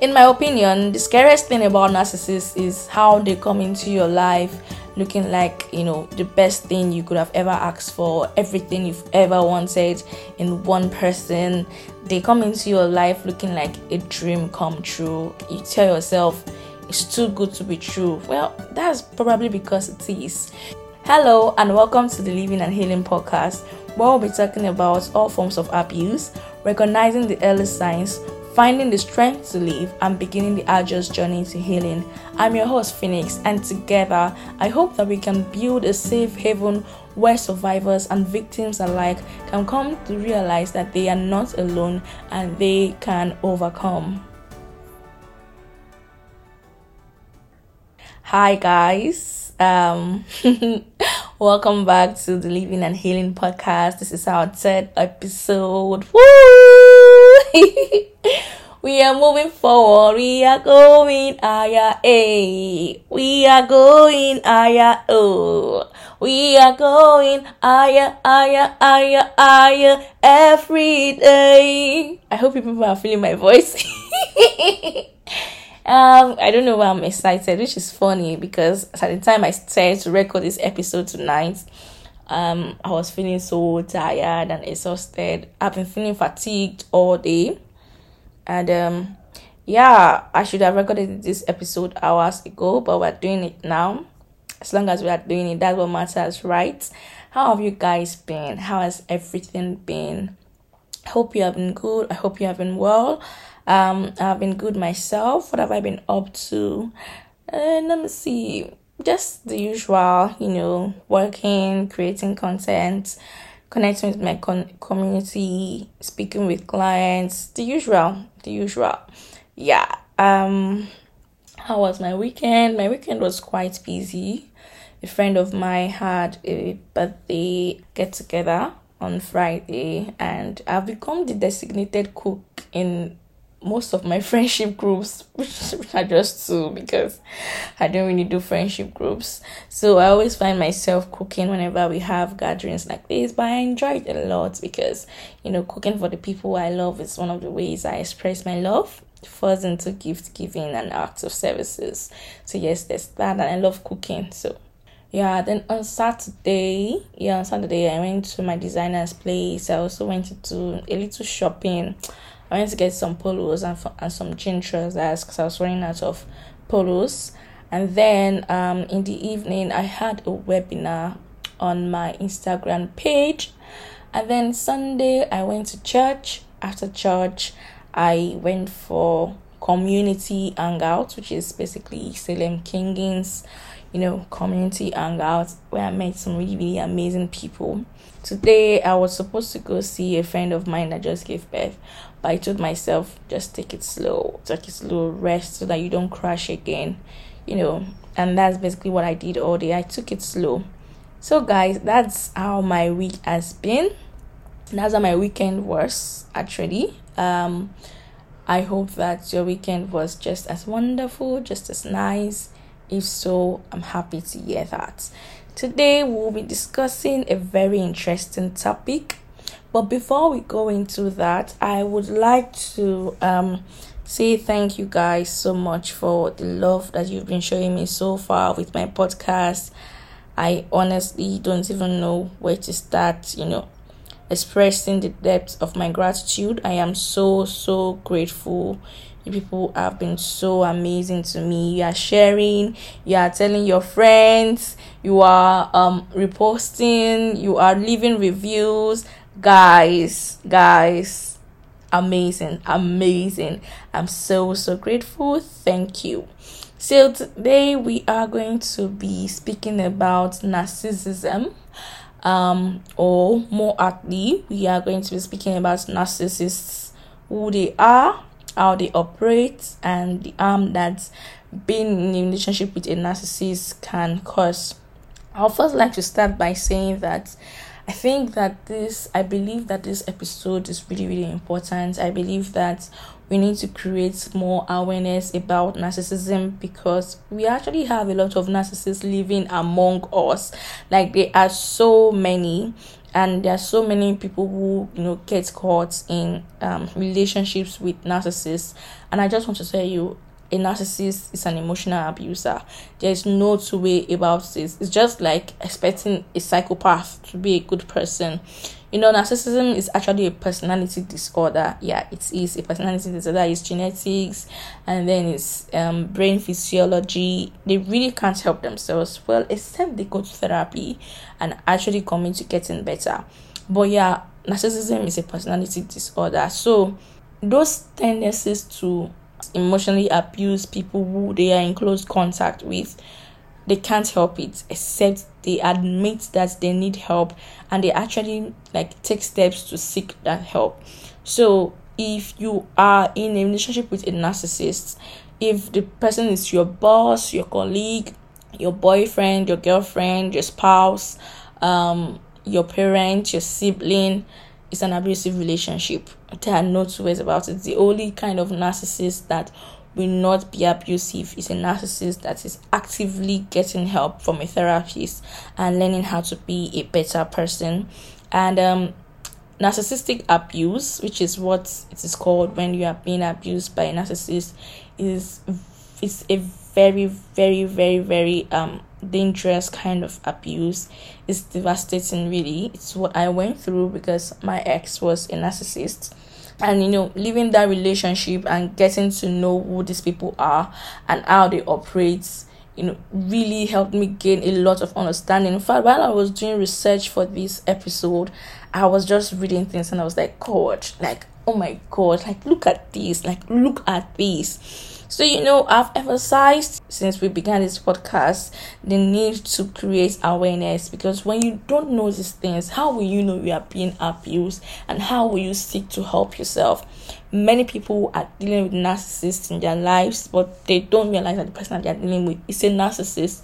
in my opinion, the scariest thing about narcissists is how they come into your life looking like you know the best thing you could have ever asked for everything you've ever wanted in one person. They come into your life looking like a dream come true. You tell yourself it's too good to be true. Well that's probably because it is. Hello and welcome to the living and healing podcast where we'll be talking about all forms of abuse recognizing the early signs finding the strength to live and beginning the arduous journey to healing. I'm your host, Phoenix, and together I hope that we can build a safe haven where survivors and victims alike can come to realize that they are not alone and they can overcome. Hi, guys. Um, welcome back to the Living and Healing podcast. This is our third episode. Woo! We are moving forward. We are going higher. We are going higher. Oh. We are going higher, higher, higher, higher every day. I hope people are feeling my voice. um, I don't know why I'm excited, which is funny because at the time I started to record this episode tonight, um, I was feeling so tired and exhausted. I've been feeling fatigued all day. And um yeah i should have recorded this episode hours ago but we're doing it now. As long as we are doing it that's what matters right? How have you guys been? How has everything been? I hope you have been good. I hope you have been well. Um i've been good myself. What have i been up to? Uh, let me see just the usual you know working creating content connecting with my con- community, speaking with clients, the usual, the usual. Yeah. Um how was my weekend? My weekend was quite busy. A friend of mine had a birthday get together on Friday and I've become the designated cook in most of my friendship groups, which, are just two because I don't really do friendship groups. So I always find myself cooking whenever we have gatherings like this. But I enjoy it a lot because you know cooking for the people I love is one of the ways I express my love. First into gift giving and acts of services. So yes, there's that, and I love cooking. So yeah then on saturday yeah on saturday i went to my designer's place i also went to do a little shopping I went to get some polos and, and some jean trousers because I was running out of polos. And then um, in the evening, I had a webinar on my Instagram page. And then Sunday, I went to church. After church, I went for community hangout, which is basically Salem Kingings, you know, community hangout where I met some really, really amazing people. Today, I was supposed to go see a friend of mine that just gave birth, but I told myself, just take it slow, take it slow, rest so that you don't crash again, you know. And that's basically what I did all day. I took it slow. So, guys, that's how my week has been. That's how my weekend was actually. Um, I hope that your weekend was just as wonderful, just as nice. If so, I'm happy to hear that. Today, we'll be discussing a very interesting topic but before we go into that, I would like to um say thank you guys so much for the love that you've been showing me so far with my podcast. I honestly don't even know where to start, you know, expressing the depth of my gratitude. I am so so grateful. You people have been so amazing to me. You are sharing, you are telling your friends, you are um reposting, you are leaving reviews guys guys amazing amazing. I'm so so grateful. Thank you. So today we are going to be speaking about narcissism um or more aptly we are going to be speaking about narcissists who they are how they operate and the harm that being in a relationship with a narcissist can cause. I'll first like to start by saying that I think that this, I believe that this episode is really, really important. I believe that we need to create more awareness about narcissism because we actually have a lot of narcissists living among us. Like, there are so many, and there are so many people who you know get caught in um, relationships with narcissists and i just want to tell you a narcissist is an emotional abuser. There's no two way about this. It's just like expecting a psychopath to be a good person. You know narcissism is actually a personality disorder. Yeah it is. A personality disorder it's genetics and then it's um brain physiology. They really can't help themselves. Well except they go to therapy and actually commit to getting better. But yeah narcissism is a personality disorder. So those tendencies to emotionally abuse people who they are in close contact with they can't help it except they admit that they need help and they actually like take steps to seek that help. So if you are in a relationship with a narcissist if the person is your boss your colleague your boyfriend your girlfriend your spouse um your parent your sibling it's an abusive relationship there are no two ways about it the only kind of narcissist that will not be abusive is a narcissist that is actively getting help from a therapist and learning how to be a better person. And um, narcissistic abuse, which is what it is called when you are being abused by a narcissist, is is a very, very, very, very um dangerous kind of abuse. It's devastating really. It's what I went through because my ex was a narcissist and you know leaving that relationship and getting to know who these people are and how they operate you know really helped me gain a lot of understanding in fact while i was doing research for this episode i was just reading things and i was like god like oh my god like look at this like look at this so, you know, I've emphasized since we began this podcast the need to create awareness because when you don't know these things, how will you know you are being abused and how will you seek to help yourself? Many people are dealing with narcissists in their lives, but they don't realize that the person that they're dealing with is a narcissist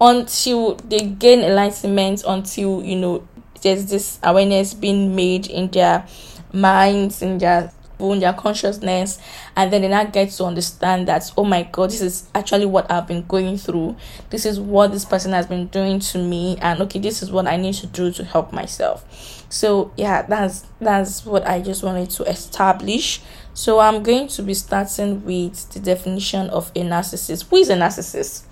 until they gain enlightenment, until you know there's this awareness being made in their minds, in their in their consciousness and then they now get to understand that oh my god this is actually what i've been going through. This is what this person has been doing to me and okay this is what i need to do to help myself. So yeah that's that's what i just wanted to establish. So i'm going to be starting with the definition of a narcissist. Who is a narcissist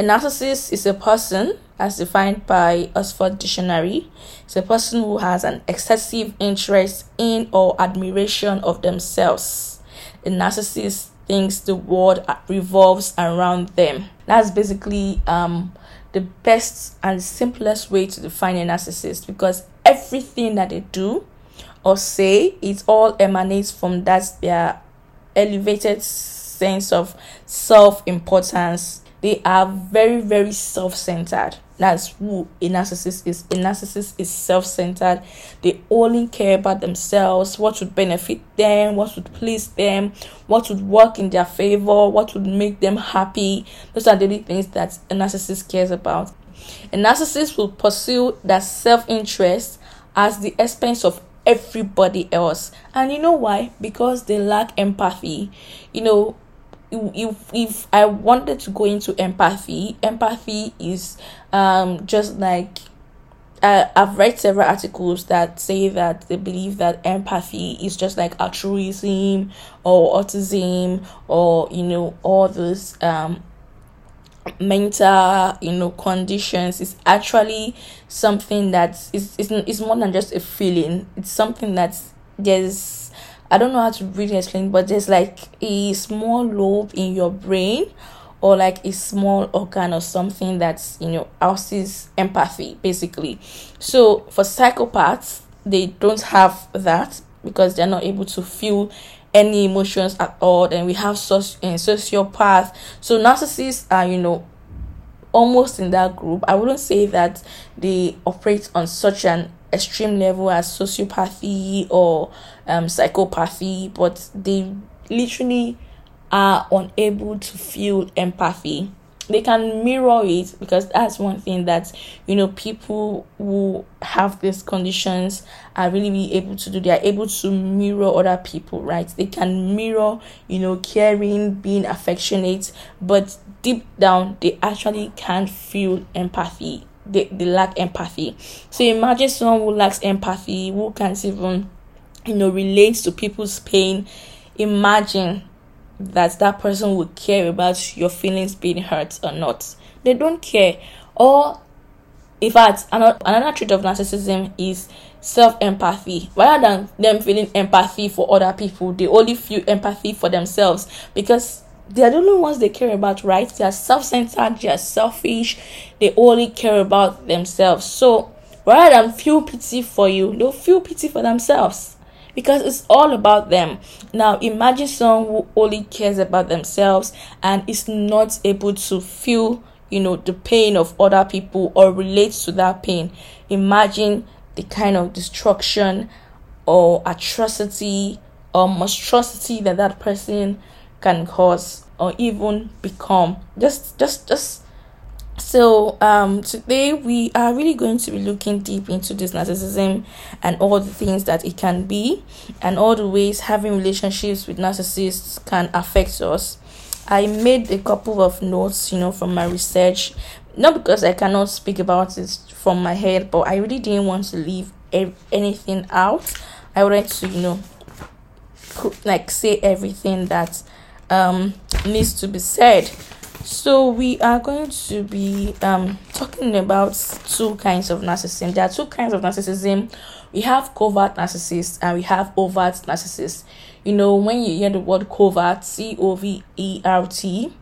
a narcissist is a person, as defined by Oxford Dictionary, is a person who has an excessive interest in or admiration of themselves. A narcissist thinks the world revolves around them. That's basically um, the best and simplest way to define a narcissist because everything that they do or say, it all emanates from that their elevated sense of self importance they are very very self-centered. That's who a narcissist is. A narcissist is self-centered. They only care about themselves what would benefit them what would please them what would work in their favor what would make them happy. Those are the only things that a narcissist cares about. A narcissist will pursue that self-interest as the expense of everybody else. And you know why? Because they lack empathy. You know if if I wanted to go into empathy, empathy is um just like uh, I've read several articles that say that they believe that empathy is just like altruism or autism or you know all those um mental you know conditions. Is actually something that is is is more than just a feeling. It's something that there's I don't know how to really explain, but there's like a small lobe in your brain or like a small organ or something that's you know houses empathy basically. So for psychopaths, they don't have that because they're not able to feel any emotions at all. Then we have soci- uh, sociopath. So narcissists are you know almost in that group. I wouldn't say that they operate on such an extreme level as sociopathy or um, psychopathy, but they literally are unable to feel empathy. They can mirror it because that's one thing that you know people who have these conditions are really, really able to do. They are able to mirror other people, right? They can mirror, you know, caring, being affectionate, but deep down they actually can't feel empathy they, they lack empathy. So imagine someone who lacks empathy, who can't even, you know, relate to people's pain. Imagine that that person would care about your feelings being hurt or not. They don't care. Or, in fact, another, another trait of narcissism is self empathy. Rather than them feeling empathy for other people, they only feel empathy for themselves because they are the only ones they care about, right? They are self centered, they are selfish, they only care about themselves. So, rather than feel pity for you, they'll feel pity for themselves because it's all about them. Now, imagine someone who only cares about themselves and is not able to feel, you know, the pain of other people or relates to that pain. Imagine the kind of destruction or atrocity or monstrosity that that person can cause or even become. Just, just, just. So um today we are really going to be looking deep into this narcissism and all the things that it can be and all the ways having relationships with narcissists can affect us. I made a couple of notes you know from my research. Not because i cannot speak about it from my head but i really didn't want to leave anything out. I wanted to you know like say everything that um needs to be said so we are going to be um talking about two kinds of narcissism. There are two kinds of narcissism. We have covert narcissists and we have overt narcissists. You know, when you hear the word covert, C O V E R T,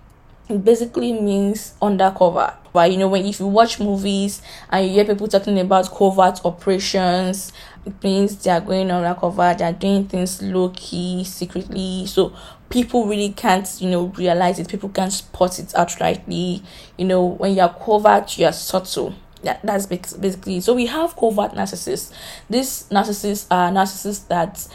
it basically means undercover. But you know, when if you watch movies and you hear people talking about covert operations, it means they are going undercover, they are doing things low key, secretly. So people really can't, you know, realize it. People can't spot it outrightly. You know, when you're covert, you're subtle. That, that's basically so we have covert narcissists. These narcissists are narcissists that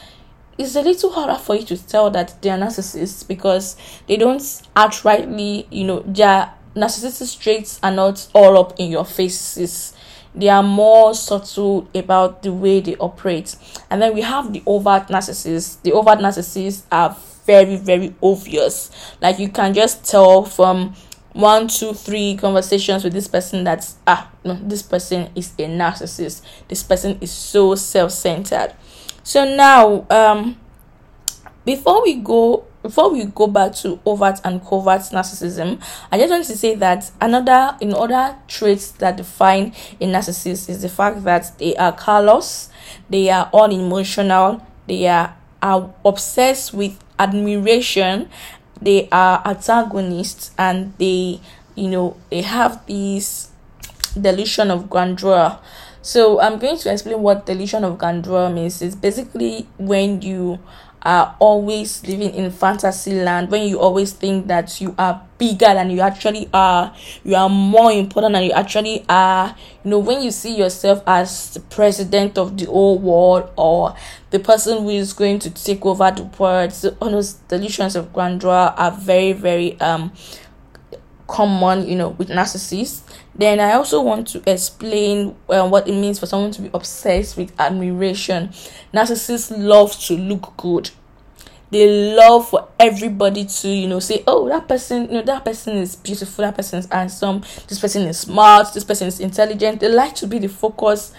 it's a little harder for you to tell that they are narcissists because they don't outrightly, you know, their narcissistic traits are not all up in your faces. They are more subtle about the way they operate. And then we have the overt narcissists. The overt narcissists are very, very obvious. Like you can just tell from one, two, three conversations with this person that's ah no, this person is a narcissist. This person is so self-centered. So now, um, before we go before we go back to overt and covert narcissism, I just want to say that another in other traits that define a narcissist is the fact that they are callous, they are unemotional, they are, are obsessed with admiration, they are antagonists, and they, you know, they have this delusion of grandeur so I'm going to explain what delusion of grandeur means. It's basically when you are always living in fantasy land, when you always think that you are bigger than you actually are, you are more important than you actually are. You know, when you see yourself as the president of the whole world or the person who is going to take over the world, so those delusions of grandeur are very, very um common, you know, with narcissists. Then I also want to explain uh, what it means for someone to be obsessed with admiration. Narcissists love to look good. They love for everybody to, you know, say, "Oh, that person, you know, that person is beautiful. That person is handsome. This person is smart. This person is intelligent." They like to be the focus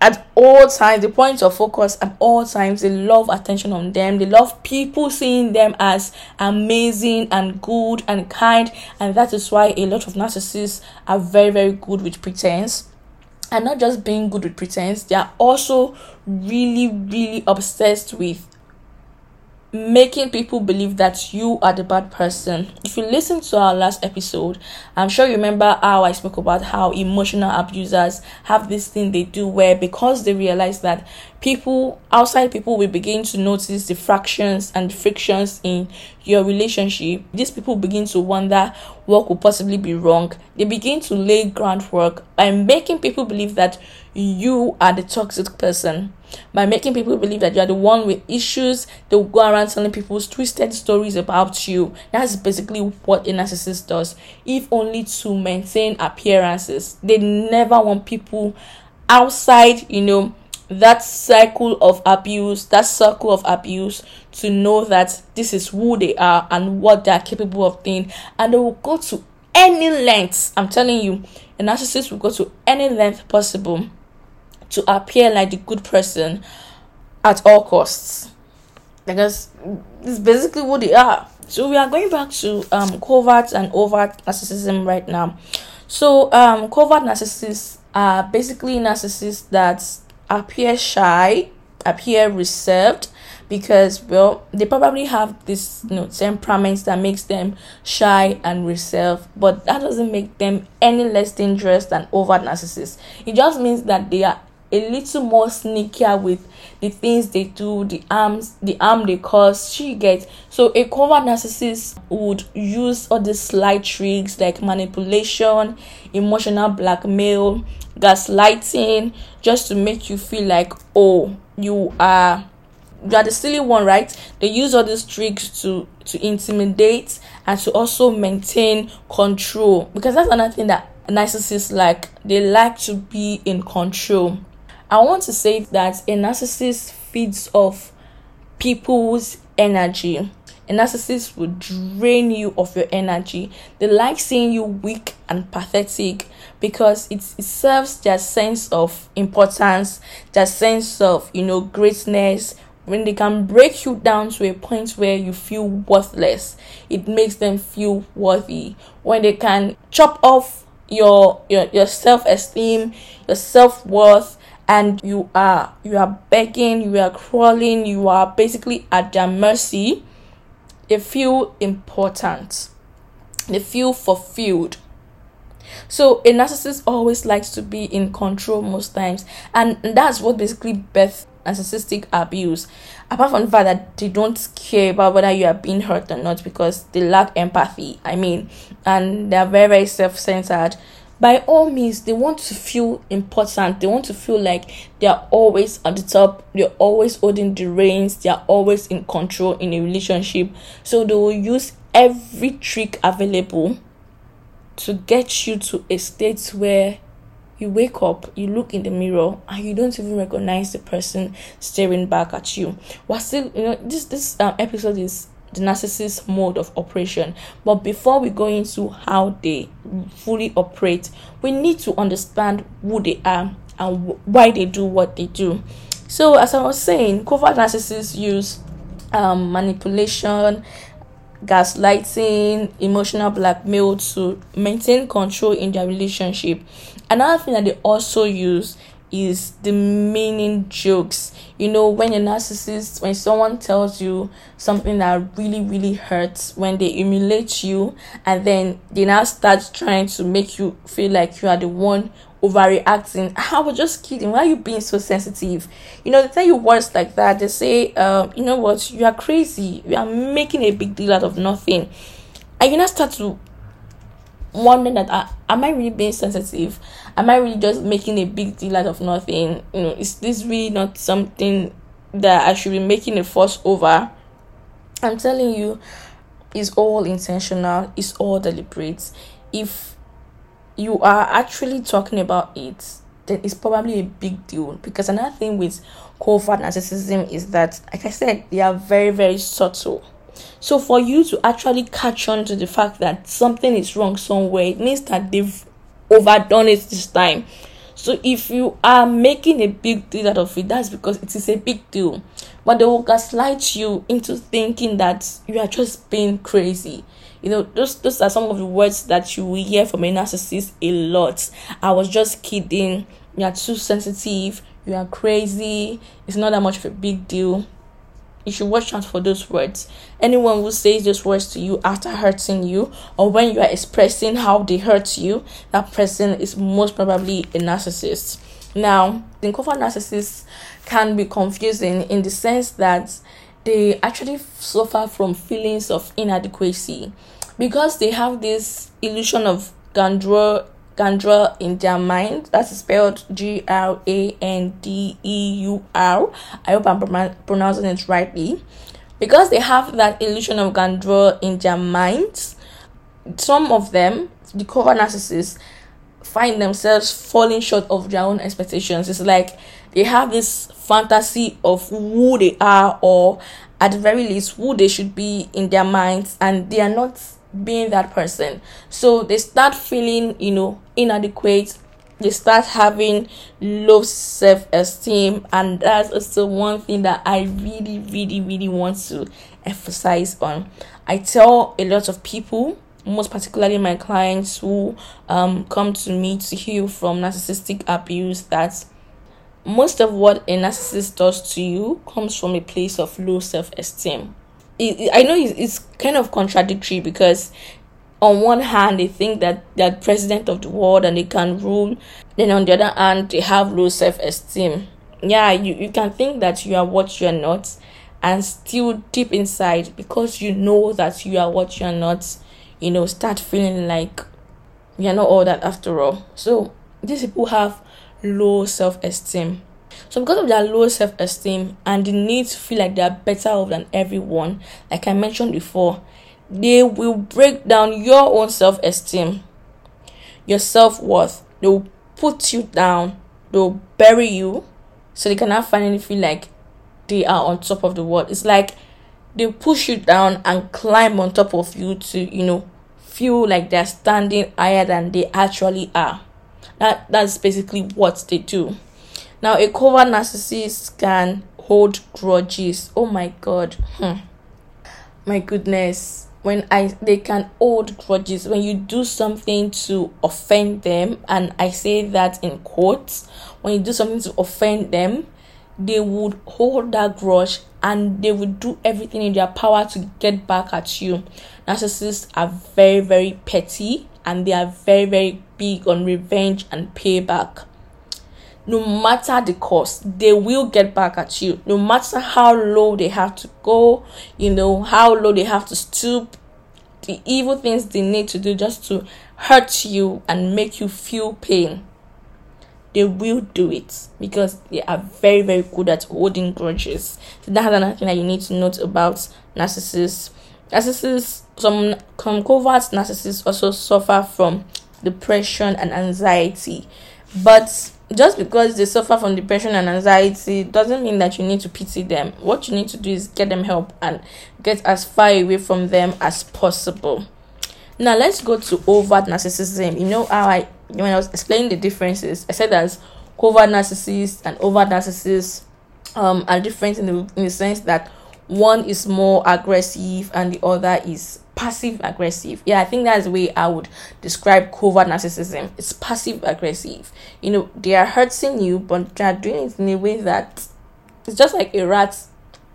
at all times the point of focus at all times they love attention on them they love people seeing them as amazing and good and kind and that is why a lot of narcissists are very very good with pretense. And not just being good with pretense they are also really really obsessed with making people believe that you are the bad person. If you listen to our last episode, I'm sure you remember how I spoke about how emotional abusers have this thing they do where because they realize that people outside people will begin to notice the fractions and frictions in your relationship. These people begin to wonder what could possibly be wrong. They begin to lay groundwork by making people believe that you are the toxic person by making people believe that you are the one with issues they'll go around telling people twisted stories about you. That's basically what a narcissist does. If only to maintain appearances. They never want people outside you know that cycle of abuse, that circle of abuse, to know that this is who they are and what they are capable of doing, and they will go to any length. I'm telling you, a narcissist will go to any length possible to appear like the good person at all costs. Because it's basically what they are. So we are going back to um covert and overt narcissism right now. So um covert narcissists are basically narcissists that appear shy, appear reserved, because well they probably have this you know temperament that makes them shy and reserved but that doesn't make them any less dangerous than overt narcissists it just means that they are a little more sneakier with the things they do, the arms, the arm they cause. She gets so a covert narcissist would use all these slight tricks like manipulation, emotional blackmail, gaslighting, just to make you feel like oh you are you are the silly one, right? They use all these tricks to to intimidate and to also maintain control because that's another thing that narcissists like. They like to be in control. I want to say that a narcissist feeds off people's energy. A narcissist will drain you of your energy. They like seeing you weak and pathetic because it, it serves their sense of importance, their sense of, you know, greatness, when they can break you down to a point where you feel worthless it makes them feel worthy when they can chop off your your, your self-esteem your self-worth and you are you are begging you are crawling you are basically at their mercy they feel important. They feel fulfilled. So a narcissist always likes to be in control most times and that's what basically birth narcissistic abuse. Apart from the fact that they don't care about whether you are being hurt or not because they lack empathy i mean and they're very very self-centered by all means they want to feel important. They want to feel like they're always at the top. They're always holding the reins. They're always in control in a relationship. So they will use every trick available to get you to a state where you wake up, you look in the mirror, and you don't even recognize the person staring back at you. We're still, you know, this this um, episode is the narcissist mode of operation. But before we go into how they fully operate, we need to understand who they are and why they do what they do. So, as I was saying, covert narcissists use um, manipulation, gaslighting, emotional blackmail to maintain control in their relationship. Another thing that they also use is the meaning jokes. You know, when a narcissist, when someone tells you something that really, really hurts, when they emulate you, and then they now start trying to make you feel like you are the one overreacting. I was just kidding. Why are you being so sensitive? You know, they tell you words like that. They say, uh, you know what, you are crazy. You are making a big deal out of nothing. And you now start to wondering that uh, am I really being sensitive? Am I really just making a big deal out of nothing? You know, is this really not something that I should be making a fuss over? I'm telling you, it's all intentional, it's all deliberate. If you are actually talking about it, then it's probably a big deal. Because another thing with covert narcissism is that, like I said, they are very, very subtle so for you to actually catch on to the fact that something is wrong somewhere, it means that they've overdone it this time. So if you are making a big deal out of it, that's because it is a big deal. But they will gaslight you into thinking that you are just being crazy. You know, those those are some of the words that you will hear from a narcissist a lot. I was just kidding. You are too sensitive. You are crazy. It's not that much of a big deal you should watch out for those words. Anyone who says those words to you after hurting you or when you are expressing how they hurt you, that person is most probably a narcissist. Now, the covert narcissists can be confusing in the sense that they actually suffer from feelings of inadequacy because they have this illusion of grandeur Grandeur in their mind. That's spelled G R A N D E U R. I hope I'm pronouncing it rightly. Because they have that illusion of grandeur in their minds, some of them, the covert narcissists, find themselves falling short of their own expectations. It's like they have this fantasy of who they are, or at the very least, who they should be in their minds, and they are not being that person. So they start feeling, you know, inadequate. They start having low self esteem, and that's also one thing that I really, really, really want to emphasize on. I tell a lot of people, most particularly my clients who um, come to me to heal from narcissistic abuse, that most of what a narcissist does to you comes from a place of low self esteem. I know it's kind of contradictory because on one hand they think that they're president of the world and they can rule. Then on the other hand they have low self-esteem. Yeah you, you can think that you are what you're not and still deep inside because you know that you are what you're not you know start feeling like you're not all that after all. So these people have low self-esteem so because of their low self-esteem and the need to feel like they're better off than everyone like i mentioned before they will break down your own self-esteem your self-worth. They will put you down. They'll bury you so they cannot finally feel like they are on top of the world. It's like they push you down and climb on top of you to you know feel like they're standing higher than they actually are. That that's basically what they do now a covert narcissist can hold grudges. Oh my god. Hmm. my goodness. When I they can hold grudges. When you do something to offend them, and I say that in quotes, when you do something to offend them, they would hold that grudge and they would do everything in their power to get back at you. Narcissists are very, very petty and they are very, very big on revenge and payback no matter the cost, they will get back at you. No matter how low they have to go, you know, how low they have to stoop, the evil things they need to do just to hurt you and make you feel pain. They will do it because they are very, very good at holding grudges. So that's another thing that you need to note about narcissists. Narcissists, some, some covert narcissists also suffer from depression and anxiety. But just because they suffer from depression and anxiety doesn't mean that you need to pity them. What you need to do is get them help and get as far away from them as possible. Now let's go to overt narcissism. You know how I when I was explaining the differences, I said that covert narcissists and overt narcissists um are different in the in the sense that one is more aggressive and the other is passive aggressive. Yeah, I think that's the way I would describe covert narcissism. It's passive aggressive. You know, they are hurting you, but they are doing it in a way that it's just like a rat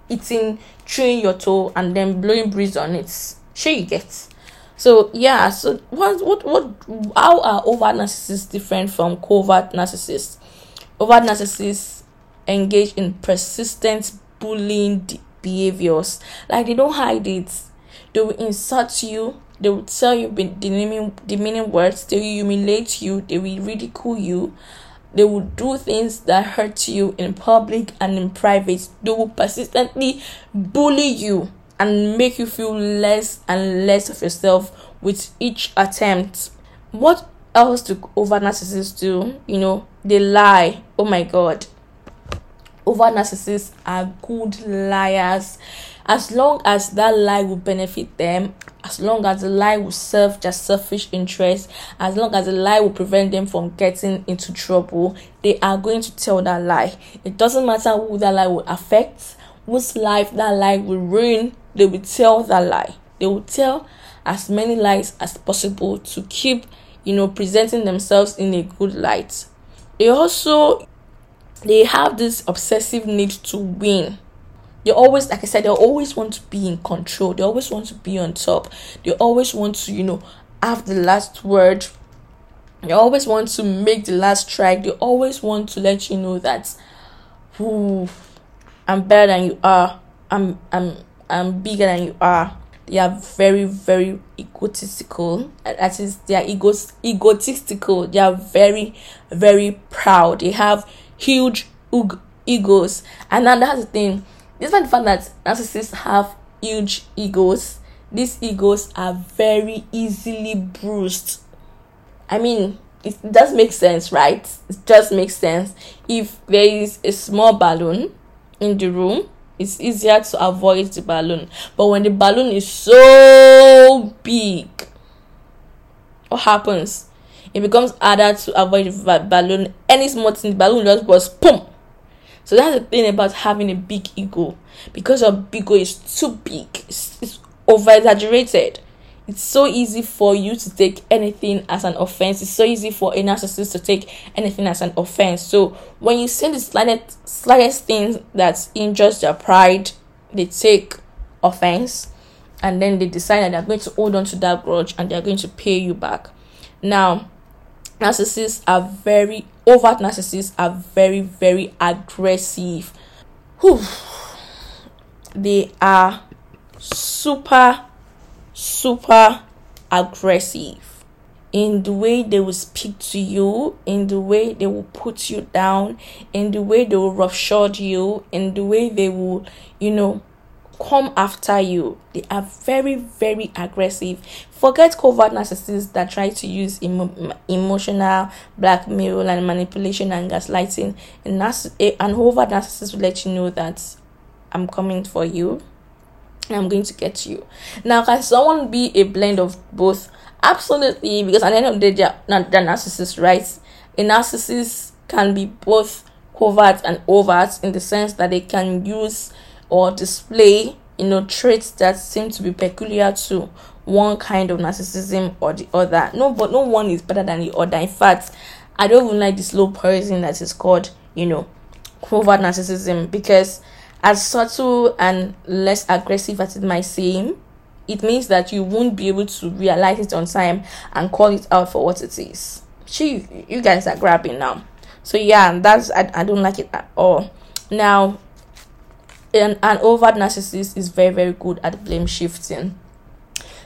eating, chewing your toe, and then blowing breeze on it. Sure, you get. So yeah, so what what what how are overt narcissists different from covert narcissists? Overt narcissists engage in persistent bullying behaviors. Like they don't hide it they will insult you. They will tell you demeaning, demeaning words. They will humiliate you. They will ridicule you. They will do things that hurt you in public and in private. They will persistently bully you and make you feel less and less of yourself with each attempt. What else do over narcissists do? You know, they lie. Oh my god. Over narcissists are good liars as long as that lie will benefit them, as long as the lie will serve their selfish interest, as long as the lie will prevent them from getting into trouble, they are going to tell that lie. It doesn't matter who that lie will affect, whose life that lie will ruin, they will tell that lie. They will tell as many lies as possible to keep, you know, presenting themselves in a good light. They also they have this obsessive need to win they always like i said they always want to be in control. They always want to be on top. They always want to you know have the last word. They always want to make the last strike. They always want to let you know that who i'm better than you are. I'm i'm i'm bigger than you are. They are very very egotistical. That is they are egos egotistical. They are very very proud. They have huge egos. And then that's the thing Despite the fact that narcissists have huge egos, these egos are very easily bruised. I mean, it does make sense, right? It just makes sense. If there is a small balloon in the room it's easier to avoid the balloon. But when the balloon is so big, what happens? It becomes harder to avoid the balloon. Any small thing, the balloon just goes boom. So that's the thing about having a big ego. Because your big ego is too big, it's, it's over exaggerated it's so easy for you to take anything as an offense. It's so easy for a narcissist to take anything as an offense. So when you see the slightest slightest thing that injures their pride, they take offense and then they decide that they're going to hold on to that grudge and they're going to pay you back. Now, narcissists are very overt narcissists are very, very aggressive. Whew. They are super super aggressive in the way they will speak to you, in the way they will put you down, in the way they will roughshod you, in the way they will, you know, come after you. They are very, very aggressive. Forget covert narcissists that try to use emo- emotional blackmail and manipulation and gaslighting. And an overt narcissist will let you know that I'm coming for you and I'm going to get you. Now, can someone be a blend of both? Absolutely, because at the end of the day, they're, they're narcissists, right? A narcissist can be both covert and overt in the sense that they can use or display, you know, traits that seem to be peculiar to one kind of narcissism or the other. No, but no one is better than the other. In fact, I don't even like this low person that is called, you know, covert narcissism because as subtle and less aggressive as it might seem, it means that you won't be able to realize it on time and call it out for what it is. She, you guys are grabbing now. So yeah, that's I, I don't like it at all. Now, an, an overt narcissist is very very good at blame shifting.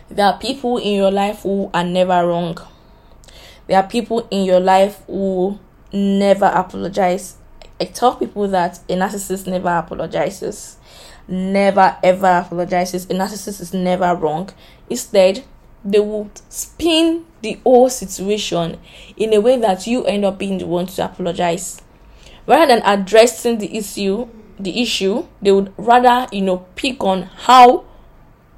There are people in your life who are never wrong. There are people in your life who never apologize I tell people that a narcissist never apologizes, never ever apologizes. A narcissist is never wrong. Instead, they will spin the whole situation in a way that you end up being the one to apologize. Rather than addressing the issue, the issue, they would rather, you know, pick on how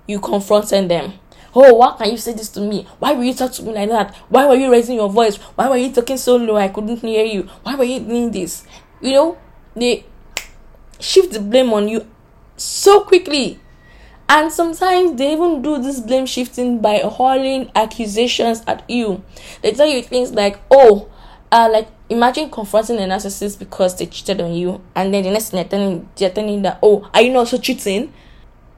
you confronted them. Oh, why can you say this to me? Why will you talk to me like that? Why were you raising your voice? Why were you talking so low I couldn't hear you? Why were you doing this? you know they shift the blame on you so quickly and sometimes they even do this blame shifting by hurling accusations at you they tell you things like oh uh like imagine confronting a narcissist because they cheated on you and then the next thing they're telling, they're telling that oh are you not also cheating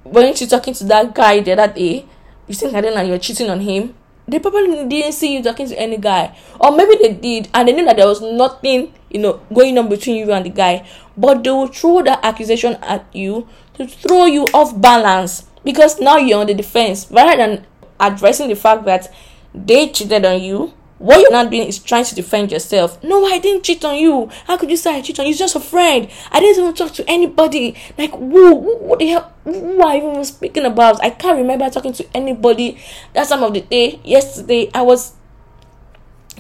weren't you talking to that guy the other day you think i know you're cheating on him. They probably didn't see you talking to any guy. Or maybe they did and they knew that there was nothing you know going on between you and the guy. But they will throw that accusation at you to throw you off balance. Because now you're on the defense. Rather than addressing the fact that they cheated on you what you're not doing is trying to defend yourself. No, I didn't cheat on you. How could you say I cheat on you? It's just a friend. I didn't even talk to anybody. Like, who, what the hell, who are you even speaking about? I can't remember talking to anybody that time of the day. Yesterday, I was.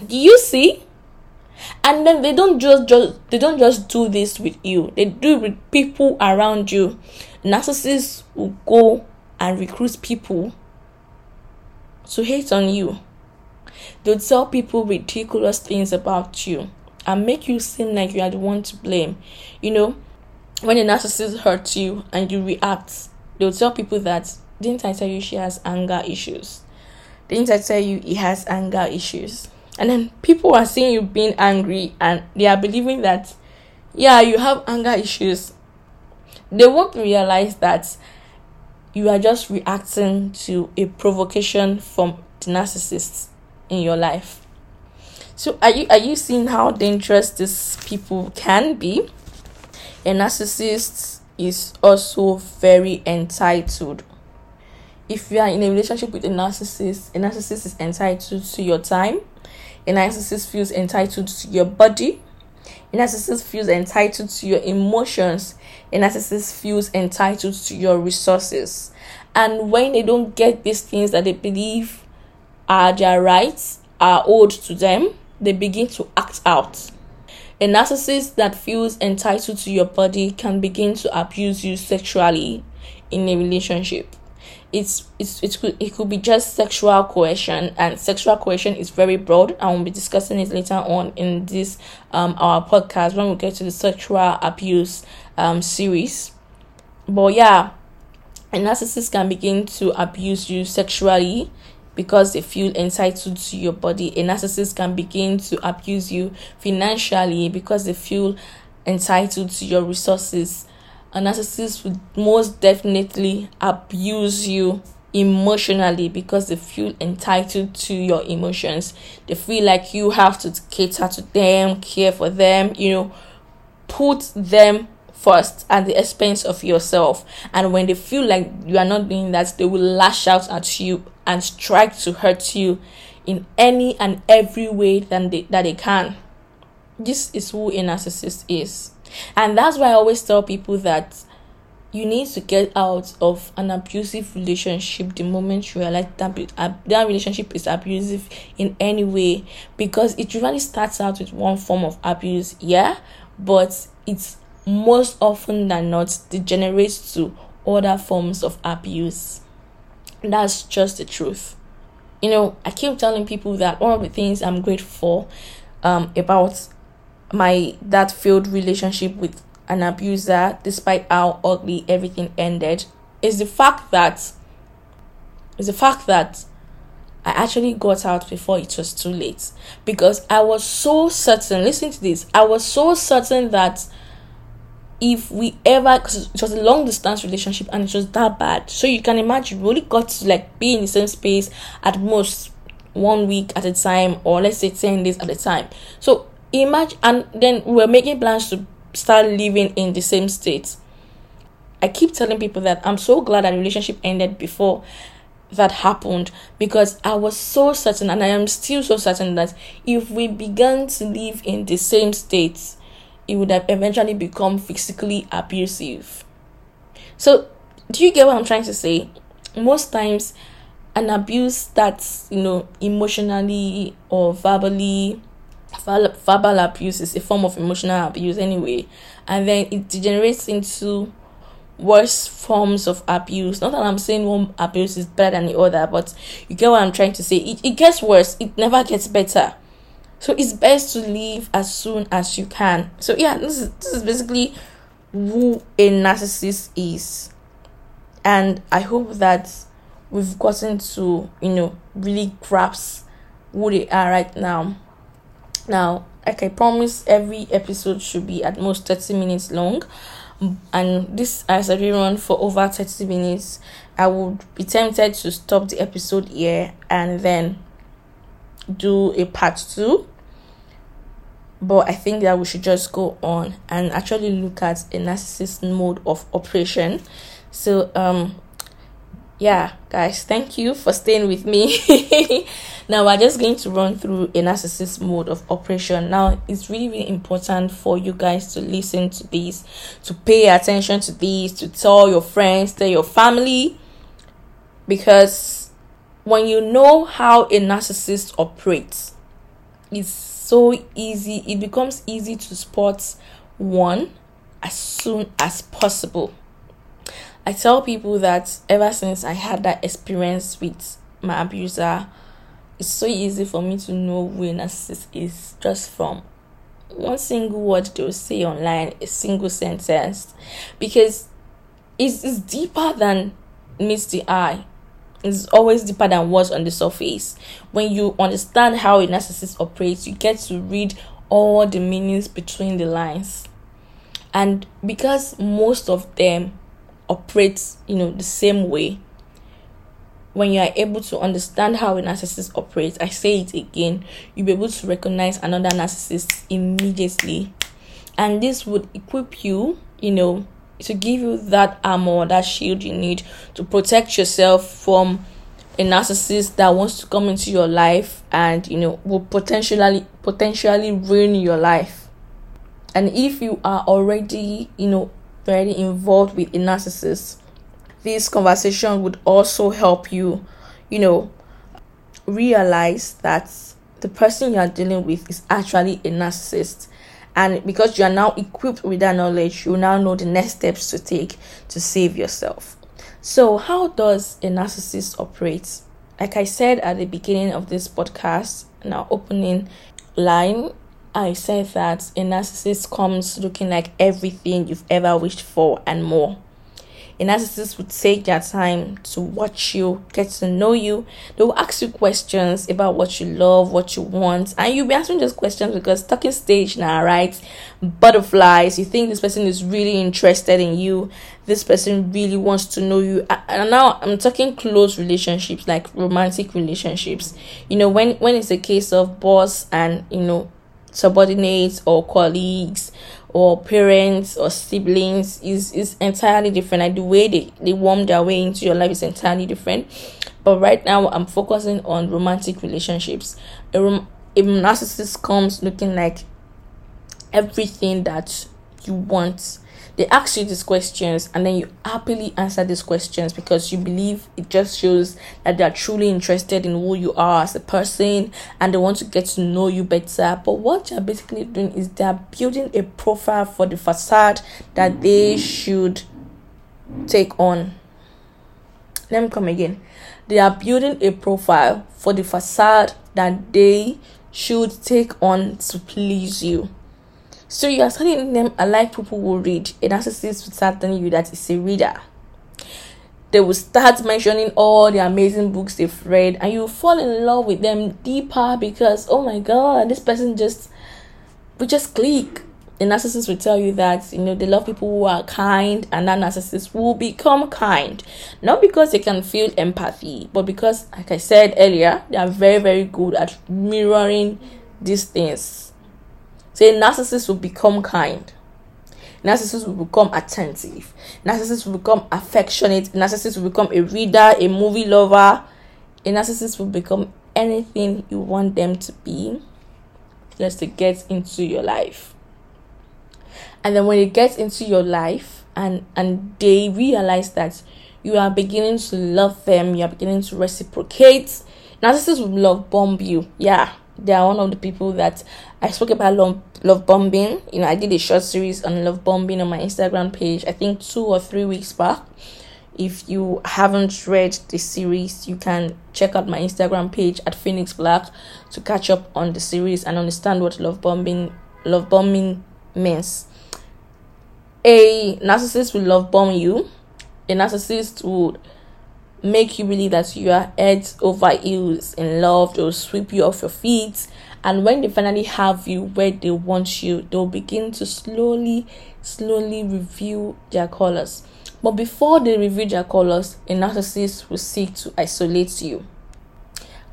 Do you see? And then they don't just, just they don't just do this with you. They do it with people around you. Narcissists will go and recruit people to hate on you They'll tell people ridiculous things about you and make you seem like you are the one to blame. You know, when a narcissist hurts you and you react, they'll tell people that, didn't I tell you she has anger issues? Didn't I tell you he has anger issues? And then people are seeing you being angry and they are believing that, yeah, you have anger issues. They won't realize that you are just reacting to a provocation from the narcissist in your life. So are you are you seeing how dangerous these people can be? A narcissist is also very entitled. If you are in a relationship with a narcissist, a narcissist is entitled to your time. A narcissist feels entitled to your body. A narcissist feels entitled to your emotions. A narcissist feels entitled to your resources. And when they don't get these things that they believe are their rights are owed to them, they begin to act out. A narcissist that feels entitled to your body can begin to abuse you sexually in a relationship. It's, it's it could it could be just sexual coercion and sexual coercion is very broad and we'll be discussing it later on in this um our podcast when we get to the sexual abuse um series but yeah a narcissist can begin to abuse you sexually because they feel entitled to your body. A narcissist can begin to abuse you financially because they feel entitled to your resources. A narcissist would most definitely abuse you emotionally because they feel entitled to your emotions. They feel like you have to cater to them, care for them, you know, put them first at the expense of yourself. And when they feel like you are not doing that, they will lash out at you and strike to hurt you in any and every way that they, that they can. This is who a narcissist is. And that's why I always tell people that you need to get out of an abusive relationship the moment you realize that that relationship is abusive in any way because it usually starts out with one form of abuse yeah but it's most often than not degenerates to other forms of abuse. That's just the truth. You know, I keep telling people that one of the things I'm grateful um, about my that failed relationship with an abuser, despite how ugly everything ended, is the fact that is the fact that I actually got out before it was too late because I was so certain. Listen to this. I was so certain that if we ever because it was a long distance relationship and it was that bad. So you can imagine we only got to like be in the same space at most one week at a time or let's say 10 days at a time. So imagine and then we were making plans to start living in the same state. I keep telling people that i'm so glad that relationship ended before that happened because I was so certain, and I am still so certain that if we began to live in the same states, it would have eventually become physically abusive. So, do you get what I'm trying to say? Most times, an abuse that's you know emotionally or verbally verbal abuse is a form of emotional abuse anyway. And then it degenerates into worse forms of abuse. Not that i'm saying one abuse is better than the other but you get what i'm trying to say. It, it gets worse. It never gets better so it's best to leave as soon as you can. So yeah, this is this is basically who a narcissist is. And I hope that we've gotten to, you know, really grasp who they are right now. Now, like I promise, every episode should be at most 30 minutes long. And this has already run for over 30 minutes. I would be tempted to stop the episode here and then do a part two but I think that we should just go on and actually look at a narcissist mode of operation. So, um, yeah, guys, thank you for staying with me. now, we're just going to run through a narcissist mode of operation. Now, it's really, really important for you guys to listen to this, to pay attention to this, to tell your friends, tell your family, because when you know how a narcissist operates, it's so easy it becomes easy to spot one as soon as possible. I tell people that ever since i had that experience with my abuser it's so easy for me to know who a narcissist is just from one single word they'll say online a single sentence. Because it's, it's deeper than meets the eye is always deeper than what's on the surface. When you understand how a narcissist operates, you get to read all the meanings between the lines. And because most of them operate, you know, the same way, when you are able to understand how a narcissist operates, I say it again, you'll be able to recognize another narcissist immediately. And this would equip you, you know, to give you that armor, that shield you need to protect yourself from a narcissist that wants to come into your life and you know will potentially potentially ruin your life. And if you are already, you know, very involved with a narcissist, this conversation would also help you, you know, realize that the person you are dealing with is actually a narcissist And because you are now equipped with that knowledge, you now know the next steps to take to save yourself. So, how does a narcissist operate? Like I said at the beginning of this podcast, in our opening line, I said that a narcissist comes looking like everything you've ever wished for and more. A narcissist would take their time to watch you, get to know you. They will ask you questions about what you love, what you want, and you'll be answering those questions because talking stage now, right? Butterflies. You think this person is really interested in you. This person really wants to know you. And now I'm talking close relationships, like romantic relationships. You know, when when it's a case of boss and you know subordinates or colleagues or parents or siblings is is entirely different. Like the way they they warm their way into your life is entirely different. But right now i'm focusing on romantic relationships. A, rom- a narcissist comes looking like everything that you want they ask you these questions and then you happily answer these questions because you believe it just shows that they are truly interested in who you are as a person and they want to get to know you better. But what you're basically doing is they're building a profile for the facade that they should take on. Let me come again. They are building a profile for the facade that they should take on to please you so you are telling them like people will read. A narcissist will start telling you that it's a reader. They will start mentioning all the amazing books they've read, and you fall in love with them deeper because oh my god, this person just we just click. The narcissist will tell you that you know they love people who are kind, and that narcissist will become kind, not because they can feel empathy, but because, like I said earlier, they are very very good at mirroring these things Say narcissists will become kind. Narcissists will become attentive. Narcissists will become affectionate. Narcissists will become a reader, a movie lover. A narcissist will become anything you want them to be just to get into your life. And then when it gets into your life and and they realize that you are beginning to love them, you are beginning to reciprocate, narcissists will love bomb you. Yeah, they are one of the people that I spoke about love, love bombing. You know, I did a short series on love bombing on my Instagram page, I think two or three weeks back. If you haven't read the series, you can check out my Instagram page at Phoenix Black to catch up on the series and understand what love bombing love bombing means. A narcissist will love bomb you. A narcissist would make you believe that you are head over heels in love. They'll sweep you off your feet. And when they finally have you where they want you they'll begin to slowly slowly review their colors. But before they reveal their colors a narcissist will seek to isolate you.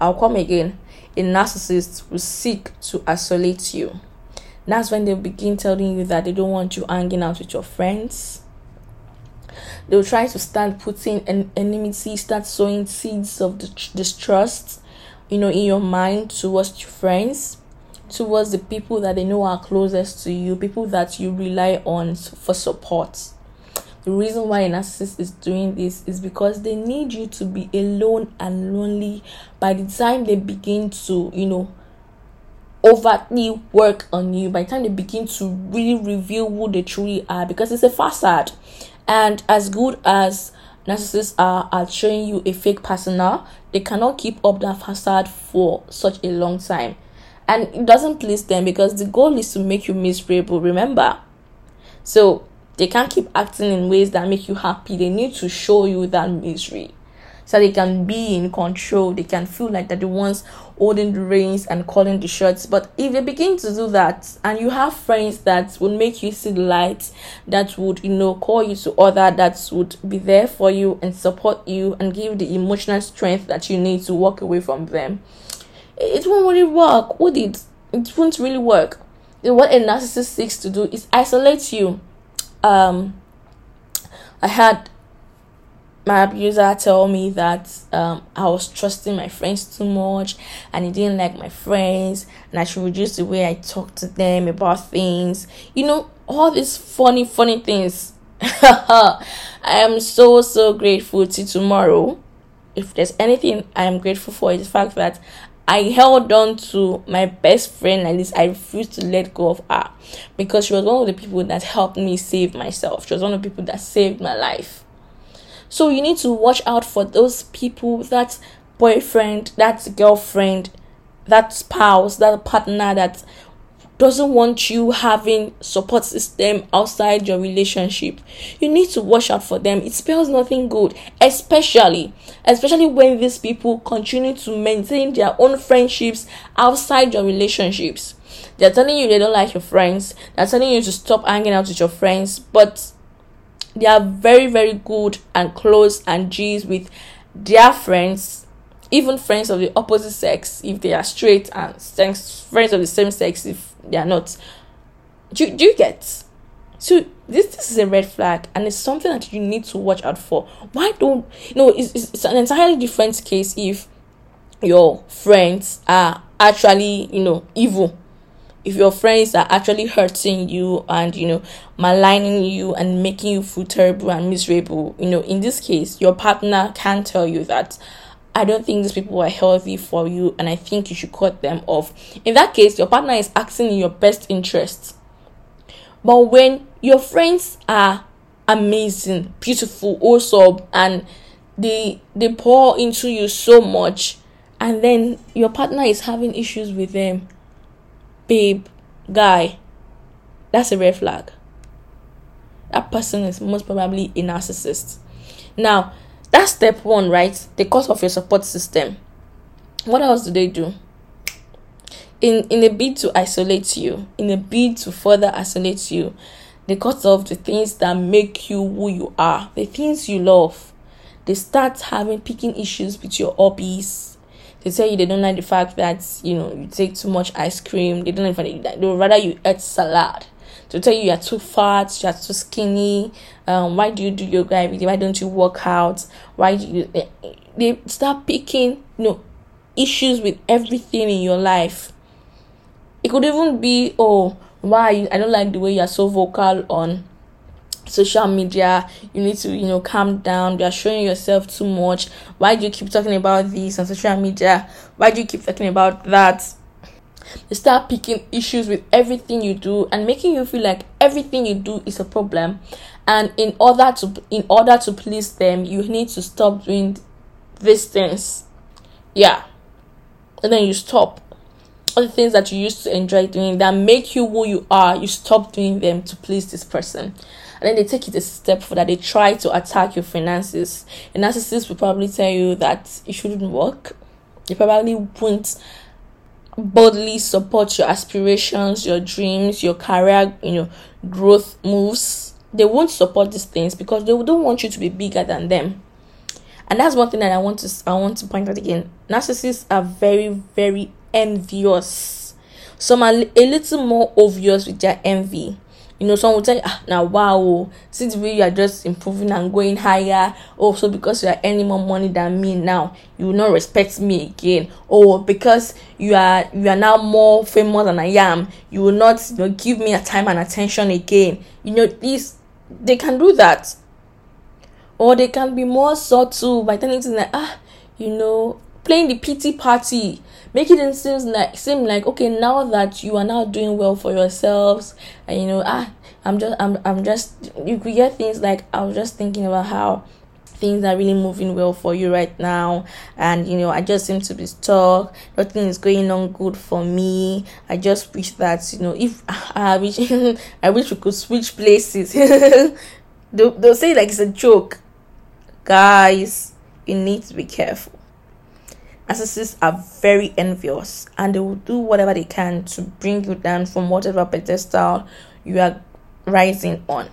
I'll come again. A narcissist will seek to isolate you. That's when they begin telling you that they don't want you hanging out with your friends they'll try to start putting an enmity start sowing seeds of distrust you know in your mind towards your friends towards the people that they know are closest to you people that you rely on for support. The reason why a narcissist is doing this is because they need you to be alone and lonely. By the time they begin to you know overtly work on you by the time they begin to really reveal who they truly are because it's a facade and as good as narcissists are at showing you a fake persona, they cannot keep up that facade for such a long time. And it doesn't please them because the goal is to make you miserable, remember? So they can't keep acting in ways that make you happy. They need to show you that misery so they can be in control. They can feel like they're the ones holding the reins and calling the shots. But if they begin to do that, and you have friends that would make you see the light, that would you know call you to other, that would be there for you and support you and give the emotional strength that you need to walk away from them, it won't really work, would it? It won't really work. What a narcissist seeks to do is isolate you. Um, I had my abuser told me that um, I was trusting my friends too much and he didn't like my friends and I should reduce the way I talk to them about things. You know, all these funny, funny things. I am so, so grateful to tomorrow. If there's anything I am grateful for, is the fact that I held on to my best friend like this. I refused to let go of her because she was one of the people that helped me save myself. She was one of the people that saved my life. So you need to watch out for those people, that boyfriend, that girlfriend, that spouse, that partner that doesn't want you having support system outside your relationship. You need to watch out for them. It spells nothing good especially especially when these people continue to maintain their own friendships outside your relationships. They're telling you they don't like your friends. They're telling you to stop hanging out with your friends but they are very very good and close and g's with their friends even friends of the opposite sex if they are straight and friends of the same sex if they are not. Do, do you get? So this this is a red flag and it's something that you need to watch out for. Why don't you know it's, it's, it's an entirely different case if your friends are actually you know evil if your friends are actually hurting you and you know maligning you and making you feel terrible and miserable you know in this case your partner can tell you that I don't think these people are healthy for you and I think you should cut them off. In that case, your partner is acting in your best interest. But when your friends are amazing, beautiful, awesome, and they they pour into you so much, and then your partner is having issues with them, babe, guy, that's a red flag. That person is most probably a narcissist. Now, that's step one, right? The cost of your support system. What else do they do? In in a bid to isolate you, in a bid to further isolate you, the cost of the things that make you who you are, the things you love, they start having picking issues with your hobbies. They tell you they don't like the fact that you know you take too much ice cream. They don't like that. They would rather you eat salad to tell you you're too fat, you're too skinny. Um, why do you do yoga every day? Why don't you work out? Why do you? They start picking, you know, issues with everything in your life. It could even be, oh, why I don't like the way you're so vocal on social media you need to you know calm down. You're showing yourself too much. Why do you keep talking about this on social media? Why do you keep talking about that? They start picking issues with everything you do and making you feel like everything you do is a problem. And in order to in order to please them you need to stop doing these things. Yeah. And then you stop. All the things that you used to enjoy doing that make you who you are you stop doing them to please this person and then they take it a step further that they try to attack your finances a narcissist will probably tell you that it shouldn't work they probably won't boldly support your aspirations, your dreams, your career, you know, growth moves. They won't support these things because they don't want you to be bigger than them. And that's one thing that I want to I want to point out again. Narcissists are very, very envious. Some are a little more obvious with their envy you know, someone will tell you, ah, now wow, since we you are just improving and going higher, also because you are earning more money than me now, you will not respect me again. Or because you are you are now more famous than I am, you will not you know, give me a time and attention again. You know, these they can do that. Or they can be more subtle by telling things like, ah, you know, playing the pity party making it seem like seem like okay now that you are now doing well for yourselves and you know ah i'm just i'm, I'm just you could get things like i was just thinking about how things are really moving well for you right now. And you know i just seem to be stuck. Nothing is going on good for me. I just wish that you know if i wish i wish we could switch places. They'll, they'll say like it's a joke. Guys you need to be careful narcissists are very envious and they will do whatever they can to bring you down from whatever pedestal you are rising on.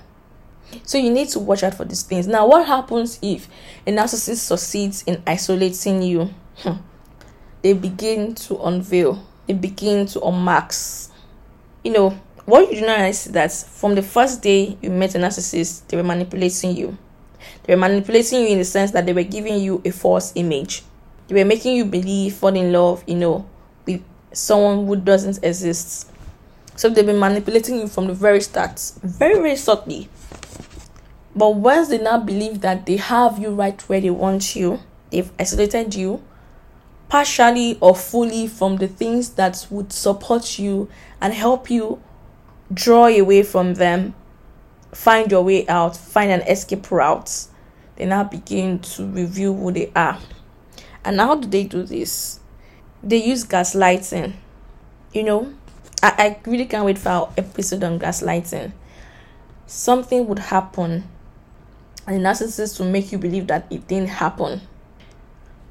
So you need to watch out for these things. Now, what happens if a narcissist succeeds in isolating you? Hmm. They begin to unveil, they begin to unmask. You know, what you do not realize is that from the first day you met a narcissist, they were manipulating you. They were manipulating you in the sense that they were giving you a false image they were making you believe, fall in love, you know, with someone who doesn't exist. So they've been manipulating you from the very start, very, very subtly. But once they now believe that they have you right where they want you, they've isolated you, partially or fully from the things that would support you and help you draw away from them, find your way out, find an escape route. They now begin to review who they are. And how do they do this? They use gaslighting. You know, I, I really can't wait for our episode on gaslighting. Something would happen, and the narcissist will make you believe that it didn't happen.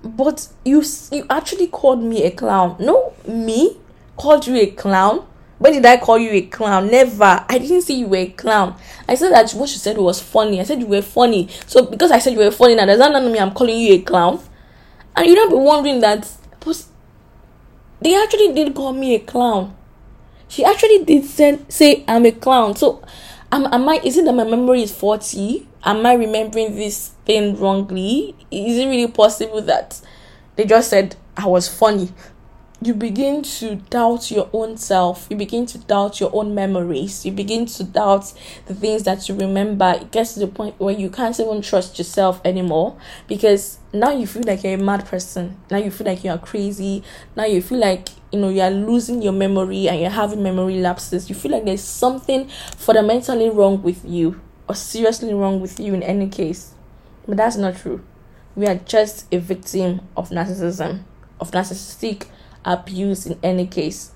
But you you actually called me a clown. No, me called you a clown. When did I call you a clown? Never. I didn't say you were a clown. I said that what you said was funny. I said you were funny. So because I said you were funny, now does that not mean I'm calling you a clown? And you don't be wondering that they actually did call me a clown. She actually did say, say I'm a clown. So am, am I is it that my memory is 40? Am I remembering this thing wrongly? Is it really possible that they just said I was funny? You begin to doubt your own self. You begin to doubt your own memories. You begin to doubt the things that you remember. It gets to the point where you can't even trust yourself anymore because now you feel like you're a mad person. Now you feel like you're crazy. Now you feel like you know you're losing your memory and you're having memory lapses. You feel like there's something fundamentally wrong with you or seriously wrong with you in any case. But that's not true. We are just a victim of narcissism, of narcissistic abuse in any case.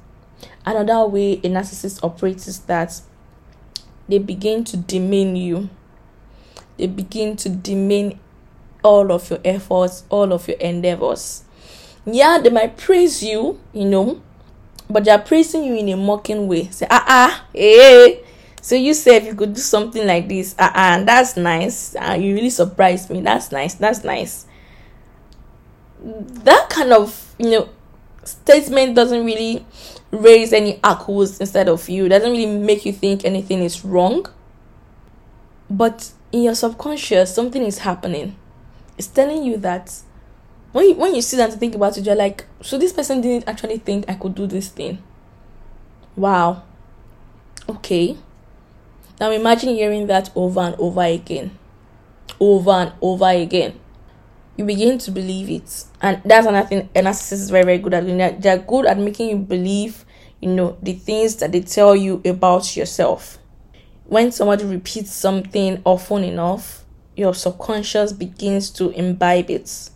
Another way a narcissist operates is that they begin to demean you. They begin to demean all of your efforts, all of your endeavors. Yeah, they might praise you, you know, but they're praising you in a mocking way. Say, ah, ah, hey. So you say if you could do something like this, ah, ah, that's nice. Ah, you really surprised me. That's nice. That's nice. That kind of, you know, statement doesn't really raise any echoes instead of you, doesn't really make you think anything is wrong. But in your subconscious, something is happening. It's telling you that when you, when you sit down to think about it, you're like, so this person didn't actually think I could do this thing. Wow. Okay. Now imagine hearing that over and over again. Over and over again you begin to believe it. And that's another thing a narcissist is very, very good at doing. They're good at making you believe, you know, the things that they tell you about yourself. When somebody repeats something often enough, your subconscious begins to imbibe it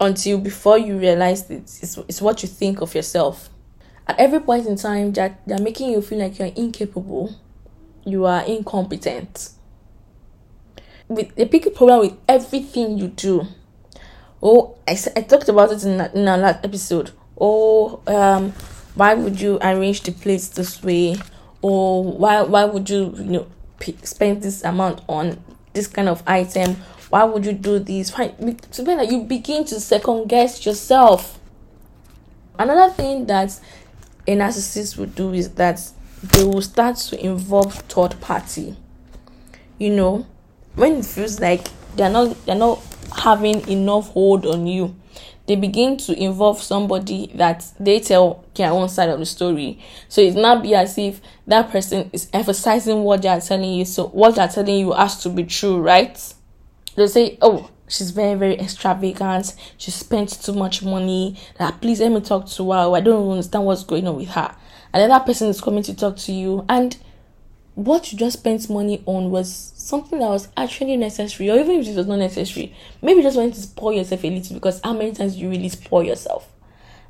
until before you realize it, it's, it's what you think of yourself. At every point in time, they're, they're making you feel like you're incapable, you are incompetent. With a big problem with everything you do oh I, I talked about it in, in our last episode. Oh um why would you arrange the plates this way? Or why why would you you know spend this amount on this kind of item? Why would you do this? Why so then you begin to second guess yourself. Another thing that a narcissist would do is that they will start to involve third party. You know when it feels like they're not they're not having enough hold on you they begin to involve somebody that they tell their own side of the story. So it's not be as if that person is emphasizing what they are telling you. So what they're telling you has to be true, right? They say, Oh, she's very, very extravagant. She spent too much money. That please let me talk to her. I don't understand what's going on with her. And then that person is coming to talk to you and what you just spent money on was something that was actually necessary, or even if it was not necessary, maybe just wanting to spoil yourself a little because how many times you really spoil yourself?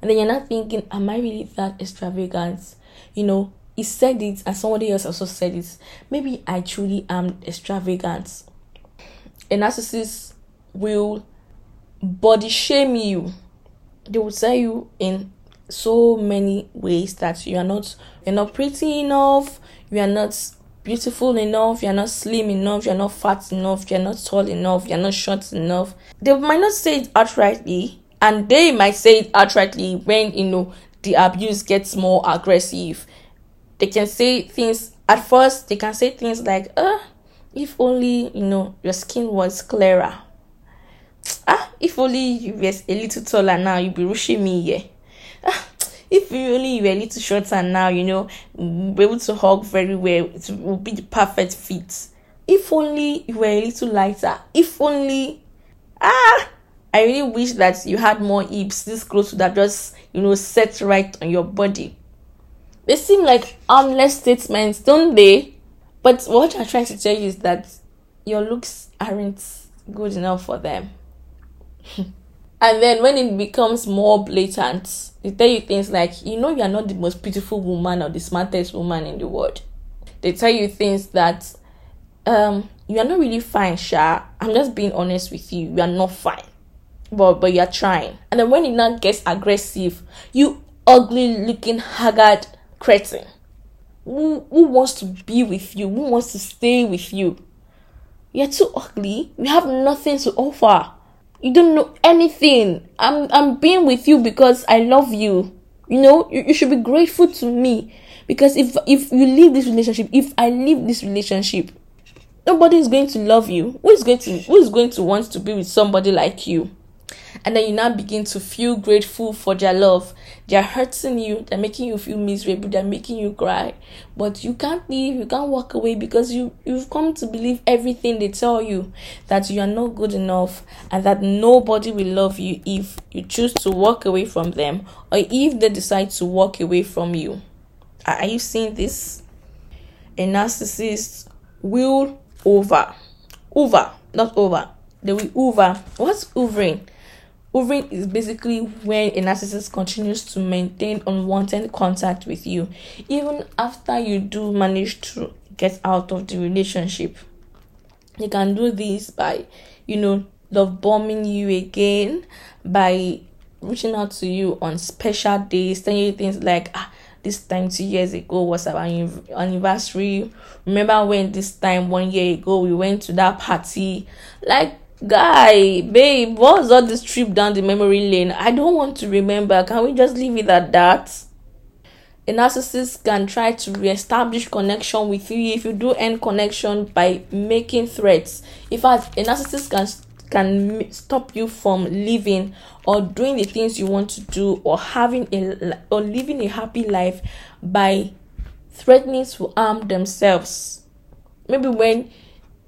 And then you're not thinking, Am I really that extravagant? You know, he said it and somebody else also said it. Maybe I truly am extravagant. A narcissist will body shame you. They will tell you in so many ways that you are not you're not pretty enough, you are not beautiful enough, you're not slim enough, you're not fat enough, you're not tall enough, you're not short enough. They might not say it outrightly, and they might say it outrightly when you know the abuse gets more aggressive. They can say things at first, they can say things like, uh, if only you know your skin was clearer. Ah, if only you were a little taller now, you'd be rushing me yeah. Ah, if you you were a little shorter now, you know, be able to hug very well, it would be the perfect fit. If only you were a little lighter, if only ah I really wish that you had more hips this close that just, you know, set right on your body. They seem like harmless statements, don't they? But what I'm trying to tell you is that your looks aren't good enough for them. and then when it becomes more blatant, they tell you things like, you know, you are not the most beautiful woman or the smartest woman in the world. They tell you things that, um, you are not really fine, Sha. I'm just being honest with you. You are not fine. But but you're trying. And then when it now gets aggressive, you ugly looking haggard cretin. Who, who wants to be with you? Who wants to stay with you? You're too ugly. You have nothing to offer. You don't know anything. I'm I'm being with you because I love you. You know, you, you should be grateful to me. Because if if you leave this relationship, if I leave this relationship, nobody is going to love you. Who is going to who is going to want to be with somebody like you? and then you now begin to feel grateful for their love. They're hurting you, they're making you feel miserable, they're making you cry. But you can't leave, you can't walk away because you, you've come to believe everything they tell you that you are not good enough and that nobody will love you if you choose to walk away from them or if they decide to walk away from you. Are you seeing this? A narcissist will over, over, not over. They will over. What's overing? Hoovering is basically when a narcissist continues to maintain unwanted contact with you, even after you do manage to get out of the relationship. They can do this by, you know, love bombing you again, by reaching out to you on special days, telling you things like, ah, this time two years ago was our anniversary. Remember when this time one year ago we went to that party? Like guy babe what's all this trip down the memory lane? I don't want to remember. Can we just leave it at that? A narcissist can try to reestablish connection with you if you do end connection by making threats. In fact a narcissist can can stop you from living or doing the things you want to do or having a or living a happy life by threatening to harm themselves. Maybe when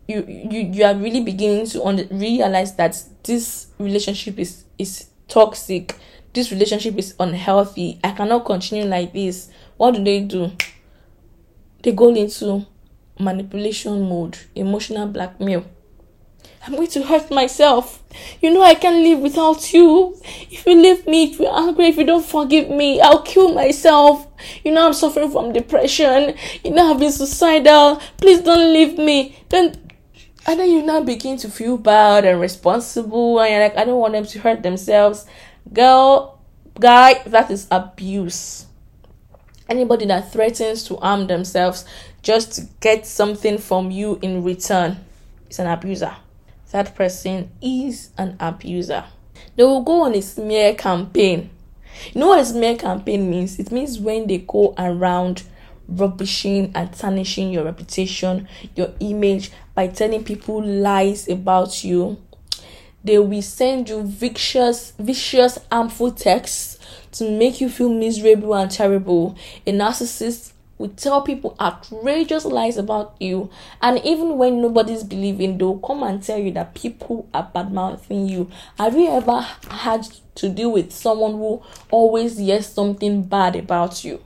you you you are really beginning to un- realize that this relationship is is toxic. This relationship is unhealthy. I cannot continue like this. What do they do? They go into manipulation mode emotional blackmail. I'm going to hurt myself. You know i can't live without you. If you leave me if you're angry if you don't forgive me i'll kill myself. You know i'm suffering from depression. You know i've been suicidal. Please don't leave me. Then and then you now begin to feel bad and responsible and you're like i don't want them to hurt themselves. Girl guy that is abuse. Anybody that threatens to harm themselves just to get something from you in return is an abuser. That person is an abuser. They will go on a smear campaign. You know what a smear campaign means? It means when they go around rubbishing and tarnishing your reputation, your image by telling people lies about you. They will send you vicious, vicious, harmful texts to make you feel miserable and terrible. A narcissist will tell people outrageous lies about you, and even when nobody's believing, they'll come and tell you that people are bad mouthing you. Have you ever had to deal with someone who always hears something bad about you?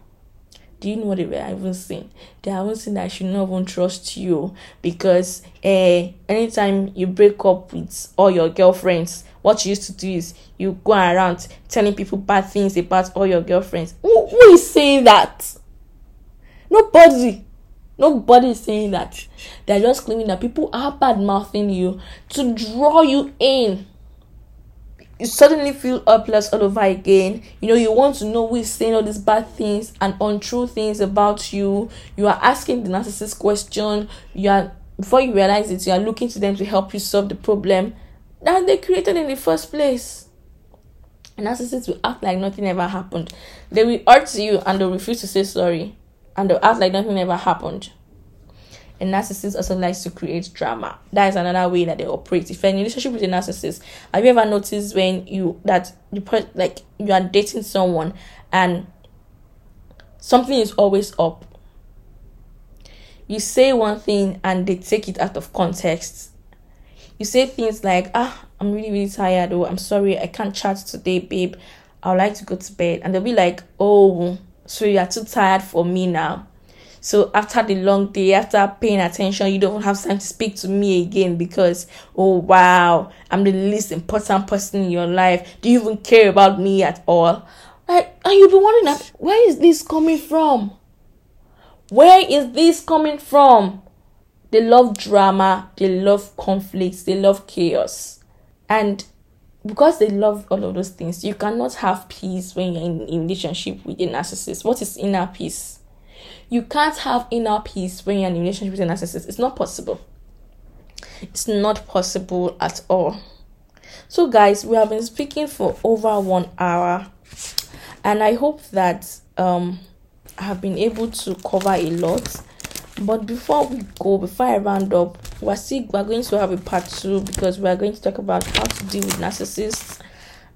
Do you know what they were even saying? They even saying that I should not even trust you because uh, anytime you break up with all your girlfriends, what you used to do is you go around telling people bad things about all your girlfriends. Who, who is saying that? Nobody. Nobody is saying that. They're just claiming that people are bad mouthing you to draw you in you suddenly feel helpless all over again. You know, you want to know who is saying all these bad things and untrue things about you. You are asking the narcissist question. You are before you realize it, you are looking to them to help you solve the problem that they created in the first place. Narcissists will act like nothing ever happened. They will hurt you and they'll refuse to say sorry. And they'll act like nothing ever happened a narcissist also likes to create drama. That is another way that they operate. If you're in a relationship with a narcissist, have you ever noticed when you that you put like you are dating someone and something is always up? You say one thing and they take it out of context. You say things like, ah, I'm really, really tired, or I'm sorry, I can't chat today, babe. I would like to go to bed. And they'll be like, oh, so you're too tired for me now. So after the long day, after paying attention, you don't have time to speak to me again because, oh wow, I'm the least important person in your life. Do you even care about me at all? Like, and you'll be wondering, where is this coming from? Where is this coming from? They love drama, they love conflicts, they love chaos. And because they love all of those things, you cannot have peace when you're in a relationship with a narcissist. What is inner peace? You can't have inner peace when you're in a relationship with a narcissist. It's not possible. It's not possible at all. So, guys, we have been speaking for over one hour, and I hope that um I have been able to cover a lot. But before we go, before I round up, we're still we're going to have a part two because we are going to talk about how to deal with narcissists,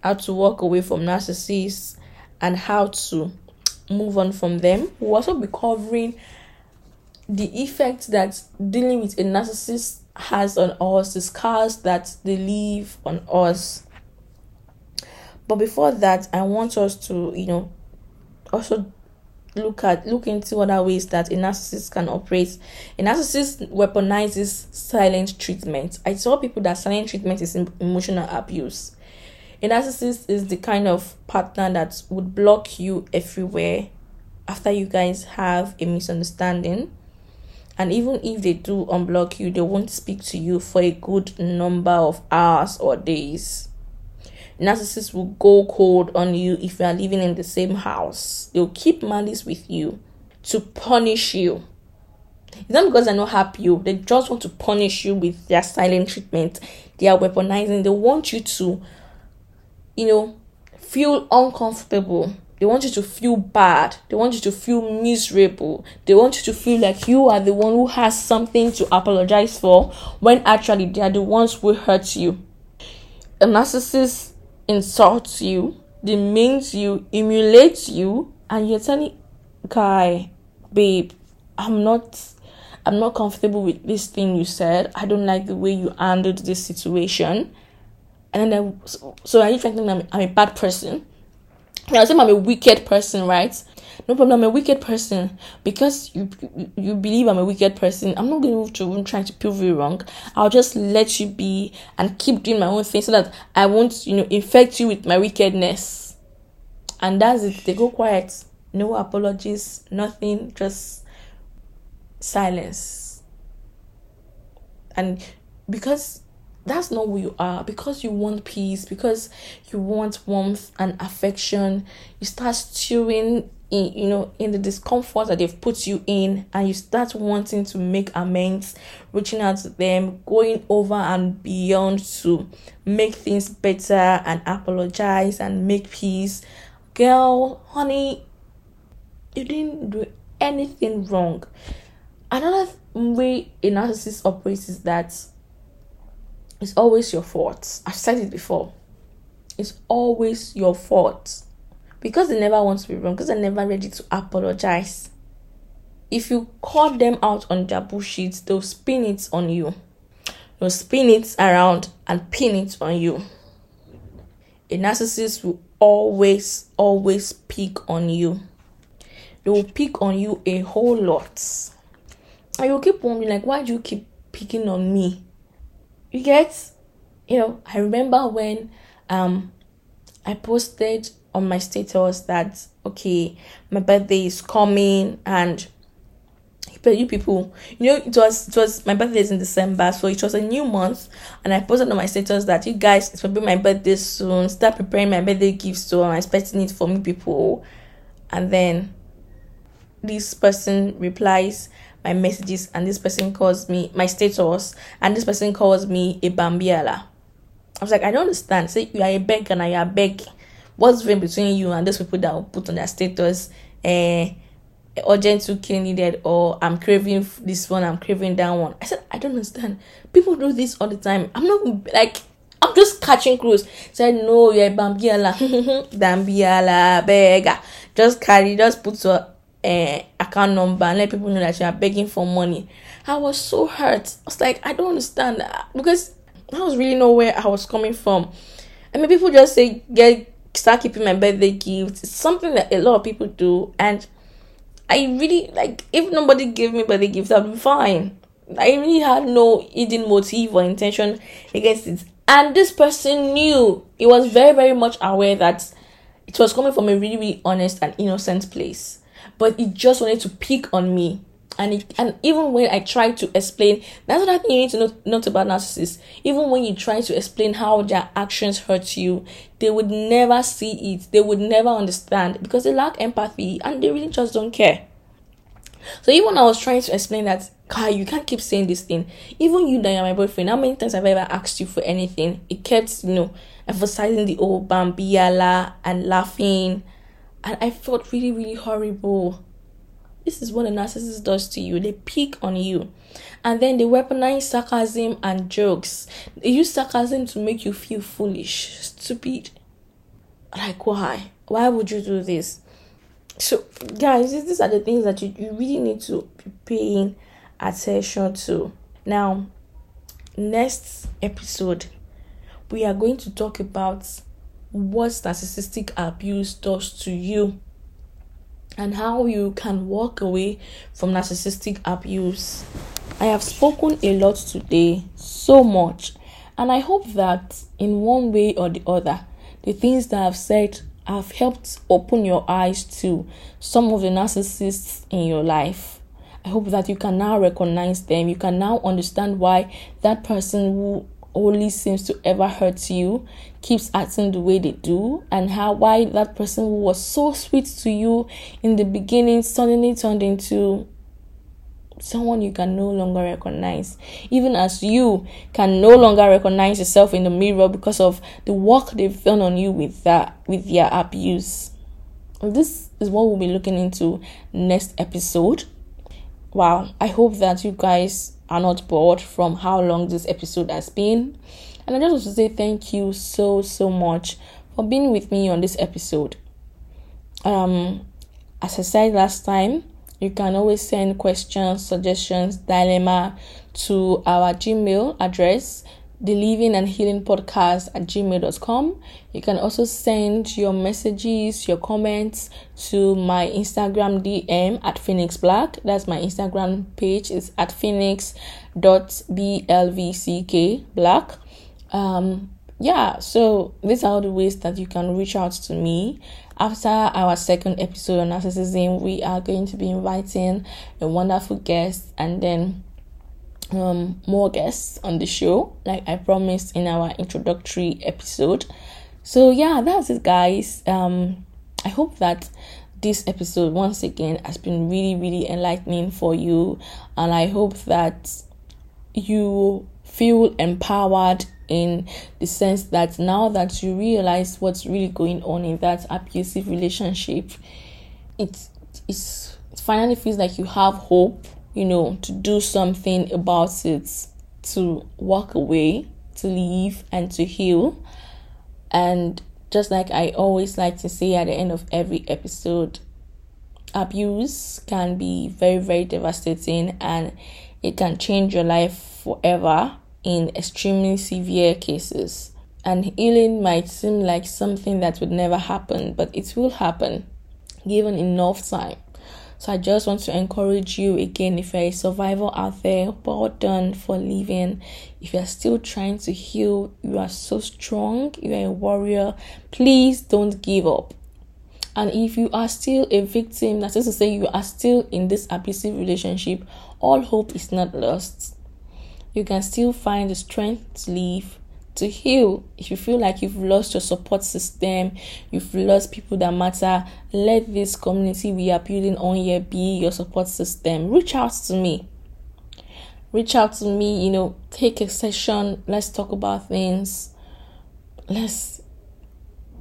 how to walk away from narcissists, and how to move on from them. We'll also be covering the effect that dealing with a narcissist has on us, the scars that they leave on us. But before that, I want us to, you know, also look at look into other ways that a narcissist can operate. A narcissist weaponizes silent treatment. I tell people that silent treatment is emotional abuse. A narcissist is the kind of partner that would block you everywhere after you guys have a misunderstanding. And even if they do unblock you, they won't speak to you for a good number of hours or days narcissists will go cold on you if you are living in the same house. They'll keep malice with you to punish you. It's not because they're not happy you, they just want to punish you with their silent treatment. They are weaponizing, they want you to, you know, feel uncomfortable. They want you to feel bad. They want you to feel miserable. They want you to feel like you are the one who has something to apologize for when actually they are the ones who hurt you. A narcissist insults you, demeans you, emulates you, and you're telling guy, babe, I'm not I'm not comfortable with this thing you said. I don't like the way you handled this situation. And then so, so are you thinking I'm, I'm a bad person? I say I'm a wicked person, right? no problem. I'm a wicked person because you you believe I'm a wicked person. I'm not going to try to prove you wrong. I'll just let you be and keep doing my own thing so that I won't you know infect you with my wickedness. And that's it. They go quiet. No apologies. Nothing. Just silence. And because that's not who you are. Because you want peace because you want warmth and affection you start stewing in you know in the discomfort that they've put you in and you start wanting to make amends reaching out to them going over and beyond to make things better and apologize and make peace. Girl honey you didn't do anything wrong. Another way a narcissist operates is that it's always your fault i've said it before it's always your fault because they never want to be wrong, because they're never ready to apologize. If you call them out on their bullshit, they'll spin it on you. They'll spin it around and pin it on you. A narcissist will always, always pick on you. They will pick on you a whole lot. And you'll keep wondering, like, why do you keep picking on me? You get, you know, I remember when um I posted on my status that okay, my birthday is coming and you people, you know, it was it was my birthday is in December, so it was a new month, and I posted on my status that you guys it's be my birthday soon. Start preparing my birthday gifts, so I'm expecting it from me people, and then this person replies my messages, and this person calls me my status, and this person calls me a bambiala. I was like, I don't understand. Say you are a beggar and I are beg. what's the between you and those people that will put on their status eh urgent to kill needed or i'm craving this one i'm craving that one i said i don't understand people do this all the time i'm not like i'm just catching cruise said no you're a bambiala bambiala beggar just carry just put your uh, account number and let people know that you are begging for money i was so hurt i was like i don't understand because I was really know where I was coming from. I mean, people just say, get start keeping my birthday gifts. It's something that a lot of people do, and I really like. If nobody gave me birthday gifts, I'd be fine. I really had no hidden motive or intention against it, and this person knew. He was very, very much aware that it was coming from a really, really honest and innocent place, but he just wanted to pick on me and it, and even when I try to explain, that's what thing you need to know, note about narcissists. Even when you try to explain how their actions hurt you, they would never see it. They would never understand because they lack empathy and they really just don't care. So even I was trying to explain that, Kai, you can't keep saying this thing. Even you that you're my boyfriend, how many times have I ever asked you for anything? It kept, you know, emphasizing the old bambiala and laughing. And I felt really, really horrible. This is what a narcissist does to you. They pick on you. And then they weaponize sarcasm and jokes. They use sarcasm to make you feel foolish, stupid. Like, why? Why would you do this? So, guys, these are the things that you, you really need to be paying attention to. Now, next episode, we are going to talk about what narcissistic abuse does to you and how you can walk away from narcissistic abuse. I have spoken a lot today, so much, and I hope that in one way or the other, the things that I've said have helped open your eyes to some of the narcissists in your life. I hope that you can now recognize them. You can now understand why that person who only seems to ever hurt you keeps acting the way they do and how why that person who was so sweet to you in the beginning suddenly turned into someone you can no longer recognize. Even as you can no longer recognize yourself in the mirror because of the work they've done on you with that with their abuse. This is what we'll be looking into next episode. Wow i hope that you guys are not bored from how long this episode has been. And I just want to say thank you so, so much for being with me on this episode. Um, as I said last time, you can always send questions, suggestions, dilemma to our Gmail address the living and healing podcast at gmail.com you can also send your messages your comments to my instagram dm at phoenix black. That's my instagram page is at phoenix dot blvck black. Um yeah so these are all the ways that you can reach out to me. After our second episode on narcissism we are going to be inviting a wonderful guest and then um, more guests on the show, like I promised in our introductory episode. So yeah, that's it, guys. Um, I hope that this episode once again has been really, really enlightening for you, and I hope that you feel empowered in the sense that now that you realize what's really going on in that abusive relationship, it is it finally feels like you have hope you know, to do something about it, to walk away, to leave, and to heal. And just like I always like to say at the end of every episode, abuse can be very, very devastating and it can change your life forever in extremely severe cases. And healing might seem like something that would never happen, but it will happen given enough time. So I just want to encourage you again if you're a survivor out there, well done for living. If you're still trying to heal, you are so strong, you're a warrior. Please don't give up. And if you are still a victim, that's to say you are still in this abusive relationship, all hope is not lost. You can still find the strength to live to heal. If you feel like you've lost your support system, you've lost people that matter, let this community we are building on here be your support system. Reach out to me. Reach out to me, you know, take a session, let's talk about things. Let's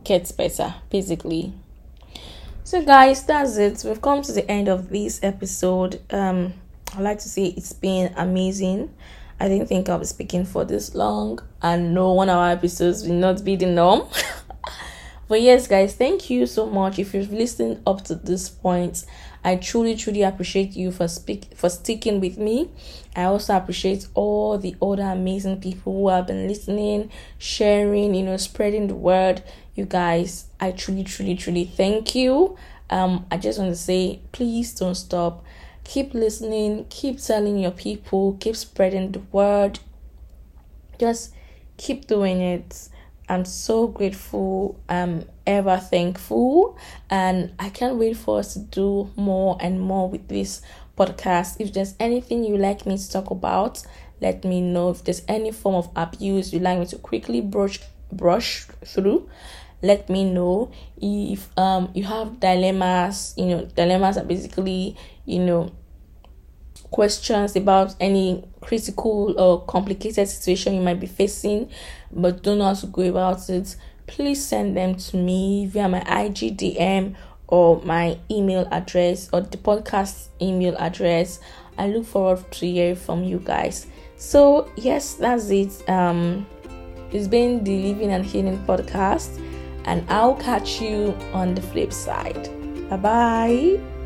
get better, basically. So guys, that's it. We've come to the end of this episode. Um I'd like to say it's been amazing. I didn't think I was speaking for this long, and no one of our episodes will not be the norm. but yes, guys, thank you so much. If you've listened up to this point, I truly, truly appreciate you for speak for sticking with me. I also appreciate all the other amazing people who have been listening, sharing, you know, spreading the word. You guys, I truly, truly, truly thank you. Um, I just want to say, please don't stop. Keep listening, keep telling your people, keep spreading the word. Just keep doing it. I'm so grateful. I'm ever thankful. And I can't wait for us to do more and more with this podcast. If there's anything you like me to talk about, let me know. If there's any form of abuse you like me to quickly brush brush through, let me know. If um you have dilemmas, you know, dilemmas are basically, you know, questions about any critical or complicated situation you might be facing but don't go about it please send them to me via my IG DM or my email address or the podcast email address. I look forward to hear from you guys. So yes, that's it. Um it's been the Living and Healing podcast, and I'll catch you on the flip side. Bye bye.